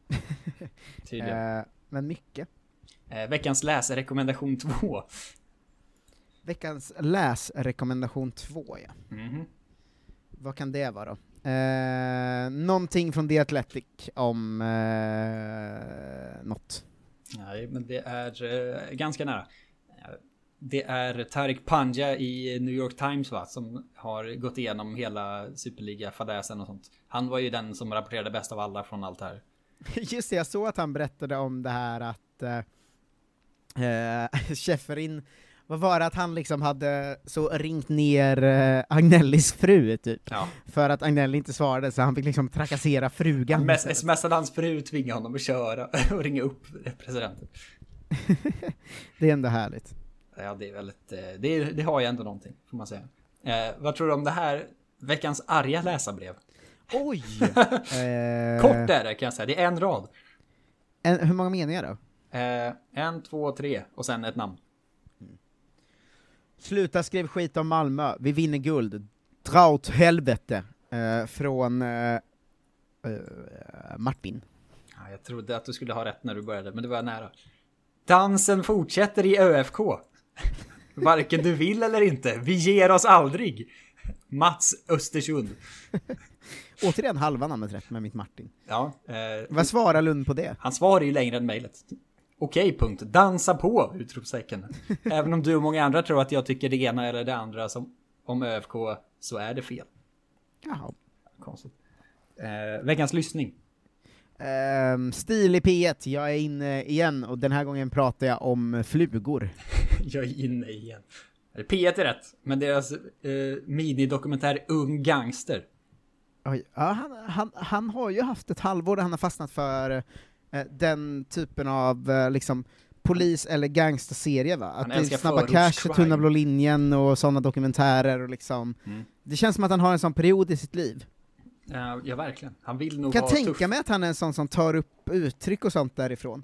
*laughs* Tydligen. Eh, men mycket. Eh, veckans läsrekommendation 2. Veckans läsrekommendation 2 ja. Mhm. Vad kan det vara då? Eh, någonting från The Athletic om eh, något. Nej, men det är eh, ganska nära. Det är Tariq Panja i New York Times va? Som har gått igenom hela Superliga-fadäsen och sånt. Han var ju den som rapporterade bäst av alla från allt det här. *laughs* Just det, jag såg att han berättade om det här att eh, eh, *laughs* Schäferin, vad var det att han liksom hade så ringt ner eh, Agnellis fru typ? Ja. För att Agnelli inte svarade så han fick liksom trakassera frugan. Han smsade hans fru tvingade honom att köra *laughs* och ringa upp presidenten. *laughs* det är ändå härligt. Ja, det är väldigt... eh, Det, det har ju ändå någonting, får man säga. Eh, vad tror du om det här veckans arga läsarbrev? Oj! *laughs* Eh, Kort är det kan jag säga, det är en rad. En, hur många meningar då? Eh, en, två, tre och sen ett namn. Sluta skriv skit om Malmö, vi vinner guld. Dra åt helvete. Eh, från eh, eh, Martin. Ja, jag trodde att du skulle ha rätt när du började, men det var nära. Dansen fortsätter i ÖFK. *laughs* Varken du vill eller inte, vi ger oss aldrig. Mats Östersund. *laughs* Återigen halva namnet rätt med mitt Martin. Ja. Eh, Vad svarar Lund på det? Han svarar ju längre än mejlet. Okej, punkt. Dansa på! Utropstecken. *laughs* Även om du och många andra tror att jag tycker det ena eller det andra som, om ÖFK så är det fel. Jaha. Konstigt. Eh, veckans lyssning. Um, stil i P1, jag är inne igen och den här gången pratar jag om flugor. *laughs* jag är inne igen. P1 är rätt, men deras eh, minidokumentär Ung Gangster. Oj, ja, han, han, han har ju haft ett halvår där han har fastnat för den typen av eh, liksom polis eller gangsterserie va? Att det är Snabba Cash. Tunna blå linjen och sådana dokumentärer och liksom Mm. Det känns som att han har en sån period i sitt liv. Eh, ja, verkligen. Han vill nog Kan vara tänka tuff. mig att han är en sån som tar upp uttryck och sånt därifrån.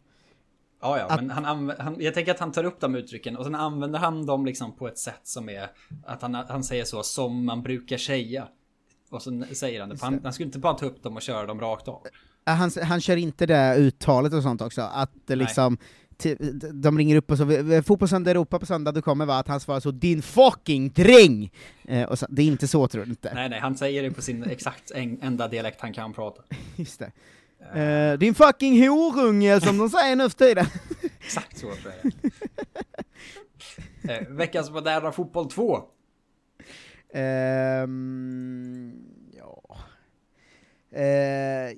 Ja, ja, Att- men han, anv- han, jag tänker att han tar upp de uttrycken och sen använder han dem liksom på ett sätt som är att han, han säger så som man brukar säga. Och så säger han det. Han, han skulle inte bara ta upp dem och köra dem rakt av. Äh, Han, han kör inte det uttalet och sånt också, att det liksom de ringer upp och så, "Vi- vi- fotbollssöndag Europa på söndag, du kommer va? Att han svarar så 'Din fucking dräng!' Eh, och så, det är inte så tror du inte? Nej, nej, han säger det på sin exakt en, enda dialekt han kan prata. *laughs* Just det. Eh, 'Din fucking horunge' som de säger nu för tiden. *laughs* Exakt så tror jag det *laughs* eh, Veckans moderna fotboll 2. Ehm, ja... Eh,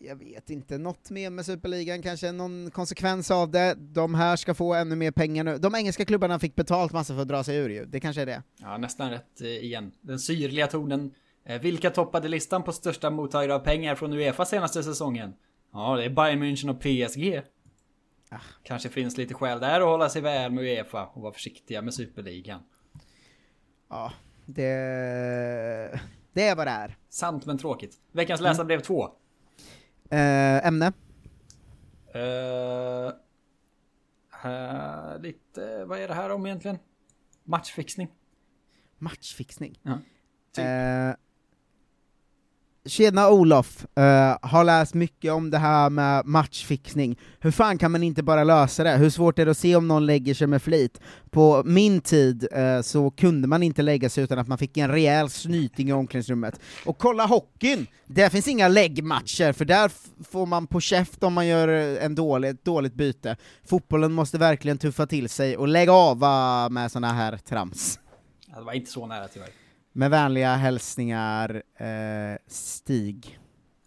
jag vet inte, något mer med Superligan, kanske någon konsekvens av det. De här ska få ännu mer pengar nu. De engelska klubbarna fick betalt massa för att dra sig ur ju, det kanske är det. Ja, nästan rätt eh, igen. Den syrliga tonen. Eh, vilka toppade listan på största mottagare av pengar från Uefa senaste säsongen? Ja, det är Bayern München och PSG. Kanske finns lite skäl där att hålla sig väl med Uefa och vara försiktiga med Superligan. Ja, det... Det är vad det är. Sant men tråkigt. Veckans läsarbrev 2. Eh, ämne? Uh, lite, vad är det här om egentligen? Matchfixning. Matchfixning? Ja. Typ. Eh, Tjena Olof, uh, har läst mycket om det här med matchfixning. Hur fan kan man inte bara lösa det? Hur svårt är det att se om någon lägger sig med flit? På min tid uh, så kunde man inte lägga sig utan att man fick en rejäl snyting i omklädningsrummet. Och kolla hockeyn! Där finns inga läggmatcher, för där får man på käft om man gör eh, en dålig, ett dåligt byte. Fotbollen måste verkligen tuffa till sig och lägga av med såna här trams. Det var inte så nära tyvärr. Med vänliga hälsningar, eh, Stig.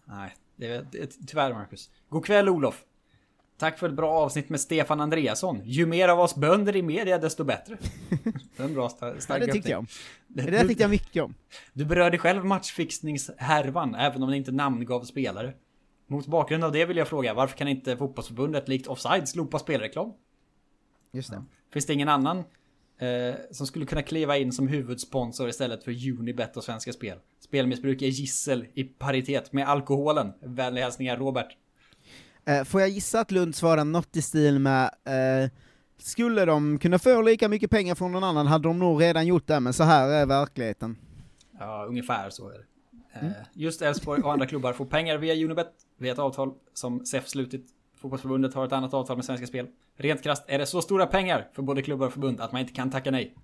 Nej, det är, det är, tyvärr Marcus. God kväll Olof. Tack för ett bra avsnitt med Stefan Andreasson. Ju mer av oss bönder i media desto bättre. Det är en bra sta- stark *laughs* Ja, det tyckte jag om. Det där tyckte jag mycket om. Du berörde själv matchfixningshärvan, även om det inte namngav spelare. Mot bakgrund av det vill jag fråga, varför kan inte fotbollsförbundet likt Offside slopa spelreklam? Just det. Finns det ingen annan eh, som skulle kunna kliva in som huvudsponsor istället för Unibet och Svenska Spel? Spelmissbruk är gissel i paritet med alkoholen. Vänliga hälsningar Robert. Eh, får jag gissa att Lund svarar något i stil med eh, Skulle de kunna få lika mycket pengar från någon annan hade de nog redan gjort det, men så här är verkligheten. Ja, ungefär så är det. Eh, Just Elfsborg och andra klubbar får pengar via Unibet, via ett avtal som SEF slutit. Fotbollsförbundet har ett annat avtal med Svenska Spel. Rent krasst är det så stora pengar för både klubbar och förbund att man inte kan tacka nej.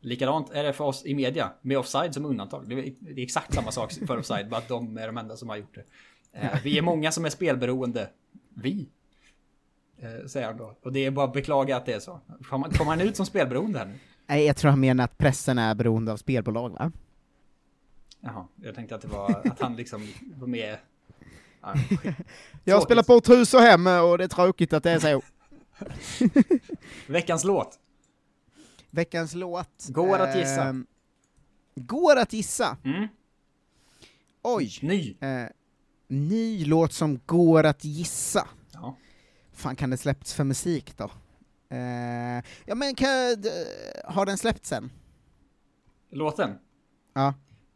Likadant är det för oss i media, med offside som undantag. Det är, exakt samma sak för offside, bara att de är de enda som har gjort det. Eh, Vi är många som är spelberoende. Vi. Eh, Säger han då. Och det är bara att beklaga att det är så. Kommer man ut som spelberoende här nu? Nej, jag tror han menar att pressen är beroende av spelbolag, va? Jaha, jag tänkte att det var att han liksom var med... Ja, *laughs* Jag spelar på ett hus och hem och det är tråkigt att det är så. *laughs* Veckans låt. Veckans låt. Går att gissa. ehm, går att gissa? Mm. Oj. Ny. Eh, ny låt som går att gissa. Ja. fan kan det släppts för musik då? Eh, ja men kan, d- har den släppts sen? Låten? Ja.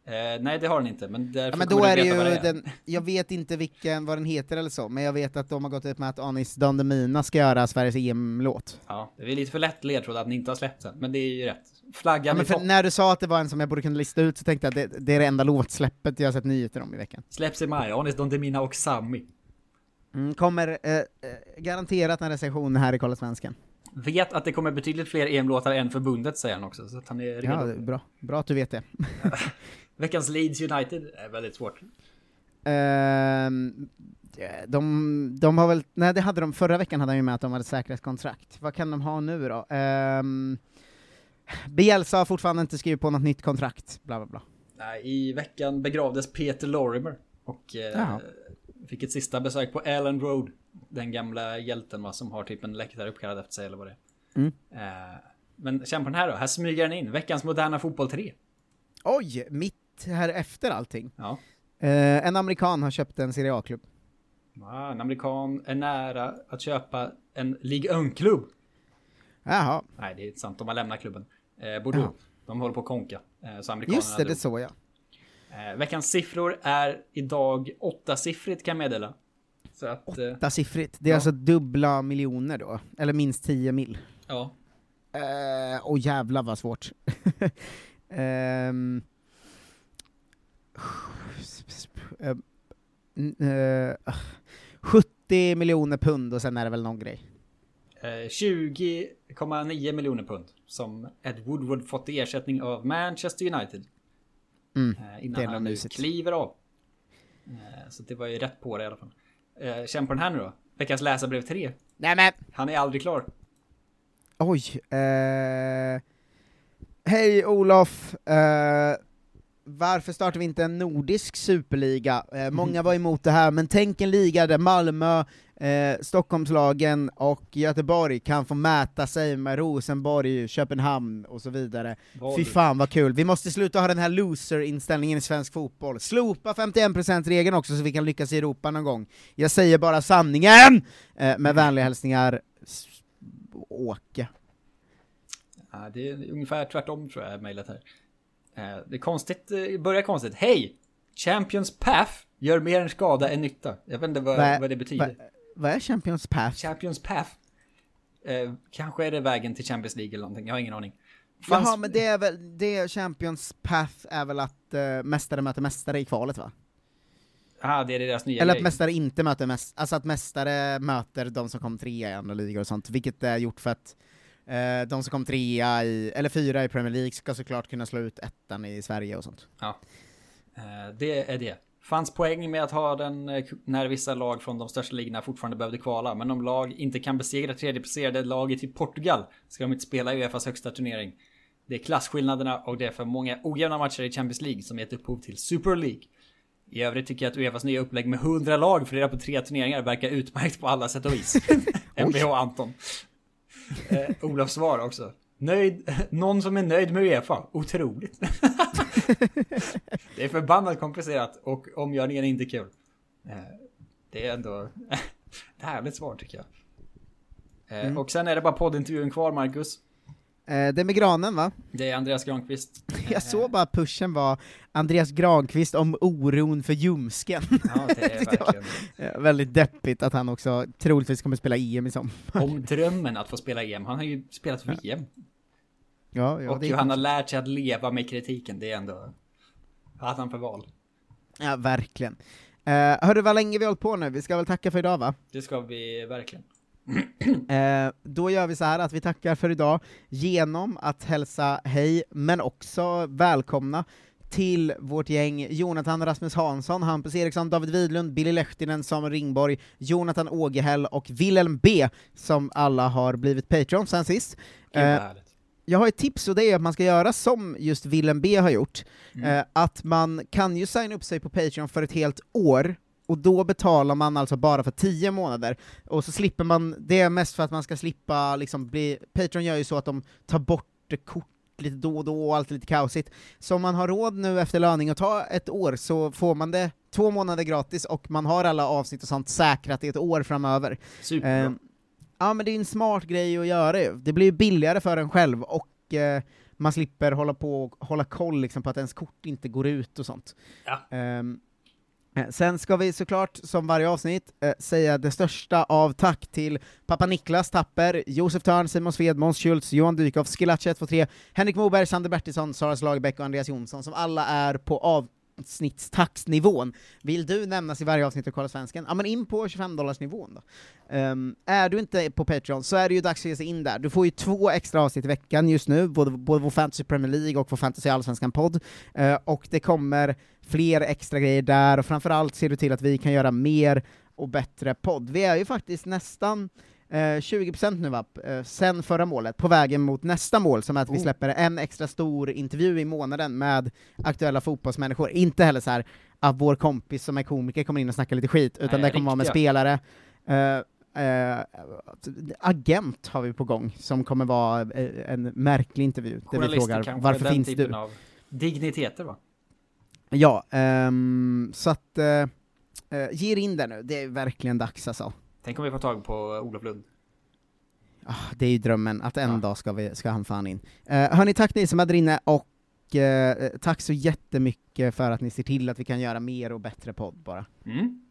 Eh, nej, det har den inte, men därför Ja, men då är det ju det är. den, jag vet inte vilken, vad den heter eller så, men jag vet att de har gått ut med att Anis Don Demina ska göra Sveriges EM-låt. Ja, det är lite för lätt ledtråd att ni inte har släppt den, men det är ju rätt. Flaggan Ja, men för när du sa att det var en som jag borde kunna lista ut så tänkte jag att det, det är det enda låtsläppet jag har sett nyheter om i veckan. släpps i maj. Anis Don Demina och Sammy. Mm, kommer eh, eh, garanterat en recension här i Kolla Svensken. Vet att det kommer betydligt fler EM-låtar än förbundet, säger han också, så att han är redo. Ja, bra. Bra att du vet det. *laughs* Veckans Leeds United är väldigt svårt. Ehm, de, de har väl, nej det hade de, förra veckan hade de ju med att de hade säkrat kontrakt. Vad kan de ha nu då? Um, Bielsa har fortfarande inte skrivit på något nytt kontrakt, bla bla bla. Nej, I veckan begravdes Peter Lorimer och eh, fick ett sista besök på Allen Road. Den gamla hjälten va, som har typ en läktare uppkallad efter sig eller vad det är. Mm. Eh, men känn på den här då, här smyger den in. Veckans moderna fotboll 3. Oj, mitt här efter allting. Ja. Eh, en amerikan har köpt en Serie A-klubb. Ah, en amerikan är nära att köpa en Ligue 1-klubb. Jaha. Nej, det är inte sant. De har lämnat klubben. Eh, Bordeaux. Jaha. De håller på att konka. Eh, så amerikanerna Just det, det såg jag. Eh, veckans siffror är idag åttasiffrigt kan jag meddela. Så att... Eh, Åttasiffrigt. Det är Ja. alltså dubbla miljoner då, eller minst 10 mil. ja. Eh, Åh jävlar vad svårt. *laughs* Eh, 70 miljoner pund och sen är det väl någon grej. 20,9 miljoner pund som Ed Woodward fått i ersättning av Manchester United. Mm, Eh, det innan är han nu mysigt. kliver av. Så det var ju rätt på det i alla fall. Känn på den här nu då. Veckans läsarbrev 3. Nej men! Han är aldrig klar. Oj. Eh, Hej Olof! Eh, varför startar vi inte en nordisk superliga? Eh, många var emot det här, men tänk en liga där Malmö, eh, Stockholmslagen och Göteborg kan få mäta sig med Rosenborg, Köpenhamn och så vidare. Vad Fy fan vad kul, vi måste sluta ha den här loser-inställningen i svensk fotboll. Slopa 51%-regeln också så vi kan lyckas i Europa någon gång. Jag säger bara sanningen! Eh, med vänliga hälsningar, Åke. Ja, det är ungefär tvärtom tror jag mejlet här. Eh, det är konstigt, eh, börjar konstigt. Hej! Champions Path gör mer skada än nytta. Jag vet inte vad, Vad- vad det betyder. vad- Vad är Champions Path? Champions Path. Eh, kanske är det vägen till Champions League eller någonting, jag har ingen aning. Fanns- Jaha, men det är väl, det är Champions Path är väl att uh, mästare möter mästare i kvalet va? Ah, det är deras nya Eller att grej. mästare inte möter mästare, alltså att mästare möter de som kom trea i andra ligor och sånt, vilket är gjort för att eh, de som kom trea i, eller fyra i Premier League ska såklart kunna slå ut ettan i Sverige och sånt. Ja. Eh, det är det. Fanns poäng med att ha den eh, när vissa lag från de största ligorna fortfarande behövde kvala. Men om lag inte kan besegra tredjeplacerade laget i Portugal ska de inte spela i Uefas högsta turnering. Det är klasskillnaderna och det är för många ojämna matcher i Champions League som gett upphov till Super League. I övrigt tycker jag att Uefas nya upplägg med 100 lag fördelat på tre turneringar verkar utmärkt på alla sätt och vis. *laughs* Mvh Anton. Eh, Olofs svar också. Nöjd, *laughs* någon som är nöjd med Uefa. Otroligt. *laughs* det är förbannat komplicerat och omgörningen är inte kul. Eh, Det är ändå *laughs* ett härligt svar tycker jag. Eh, Mm. Och sen är det bara poddintervjun kvar, Marcus. Eh, det med granen va? Det är Andreas Granqvist. *laughs* Jag såg bara pushen var Andreas Granqvist om oron för ljumsken. Ja, det är *laughs* Det var, verkligen. eh, väldigt deppigt att han också troligtvis kommer spela EM i sommar. Om drömmen att få spela EM. Han har ju spelat VM. Ja, ja, och det är hur han har lärt sig att leva med kritiken. Det är ändå... Vad hade han för val? Ja, verkligen. Uh, hörru, vad länge vi har hållit på nu, vi ska väl tacka för idag va? Det ska vi verkligen. *clears throat* Eh, då gör vi så här att vi tackar för idag genom att hälsa hej, men också välkomna till vårt gäng Jonathan Rasmus Hansson, Hampus Eriksson, David Widlund, Billy Lehtinen, Samuel Ringborg, Jonathan Ågehäll och Wilhelm B, som alla har blivit Patreon sen sist. Eh, jag har ett tips och det är att man ska göra som just Willem B har gjort, Mm. eh, att man kan ju signa upp sig på Patreon för ett helt år, och då betalar man alltså bara för 10 månader, och så slipper man, det är mest för att man ska slippa liksom bli, Patreon gör ju så att de tar bort kort lite då och då, och allt är lite kaosigt. Så om man har råd nu efter löning att ta ett år så får man det två månader gratis, och man har alla avsnitt och sånt säkrat i ett år framöver. Superbra. Eh, ja men det är en smart grej att göra ju. Det blir ju billigare för en själv, och eh, man slipper hålla på och hålla koll liksom, på att ens kort inte går ut och sånt. Ja. Eh, Eh, sen ska vi såklart, som varje avsnitt, eh, säga det största av tack till pappa Niklas Tapper, Josef Törn, Simon Sved, Måns Schultz, Johan Dykhoff, Skilache 123, Henrik Moberg, Sander Bertilsson, Sara Slagerbäck och Andreas Jonsson, som alla är på av genomsnittstaxnivån Vill du nämnas i varje avsnitt av Kolla Svensken? Ja men in på 25-dollarsnivån då. Um, är du inte på Patreon så är det ju dags att ge sig in där. Du får ju två extra avsnitt i veckan just nu, både, både vår Fantasy Premier League och vår Fantasy Allsvenskan-podd, uh, ehm, och det kommer fler extra grejer där, och framförallt ser du till att vi kan göra mer och bättre podd. Vi är ju faktiskt nästan 20% nu va, eh, sen förra målet, på vägen mot nästa mål, som är att vi Oh. släpper en extra stor intervju i månaden med aktuella fotbollsmänniskor. Inte heller så här att vår kompis som är komiker kommer in och snackar lite skit, utan Nej, det kommer vara med spelare. Eh, eh, agent har vi på gång, som kommer vara eh, en märklig intervju, där vi frågar varför finns du? av digniteter va? Ja, ehm, så att eh, eh, ge in där nu, det är verkligen dags alltså. Tänk om vi får tag på Olof Lund. Ah, det är ju drömmen, att en dag ska, vi, ska han fan in. Uh, hörni, tack ni som är där inne, och eh, tack så jättemycket för att ni ser till att vi kan göra mer och bättre podd bara. Mm.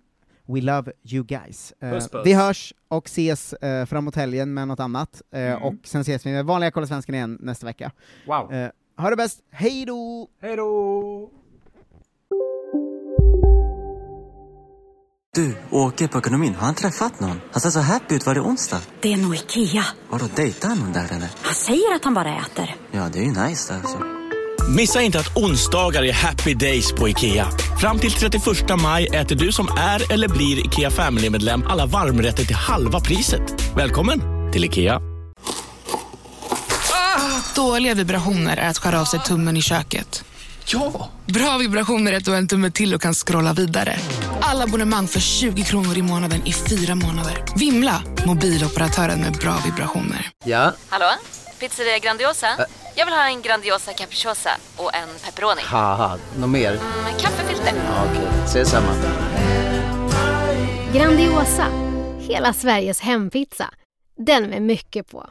We love you guys. Eh, Puss, puss. Vi hörs och ses framåt helgen med något annat, Eh, Mm. och sen ses vi med vanliga Kolla Svensken igen nästa vecka. Wow. Eh, ha det bäst, hej då! Hej då! Du, Åke på ekonomin, har han träffat någon? Han ser så happy ut. Var det onsdag? Det är nog Ikea. Vadå, dejtar han någon där eller? Han säger att han bara äter. Ja, det är ju nice där alltså. Missa inte att onsdagar är happy days på IKEA. Fram till 31 maj äter du som är eller blir IKEA Family-medlem alla varmrätter till halva priset. Välkommen till IKEA. Dåliga vibrationer är att skära av sig tummen i köket. Ja! Bra vibrationer är att du har en tumme till och kan scrolla vidare. Alla abonnemang för 20 kronor i månaden i fyra månader. Vimla! Mobiloperatören med bra vibrationer. Ja, Hallå? Pizzeria Grandiosa? Jag vill ha en Grandiosa capriciosa och en pepperoni. något mer? Med kaffefilter. Ja, Okej, ses samma. Grandiosa, hela Sveriges hempizza. Den med mycket på.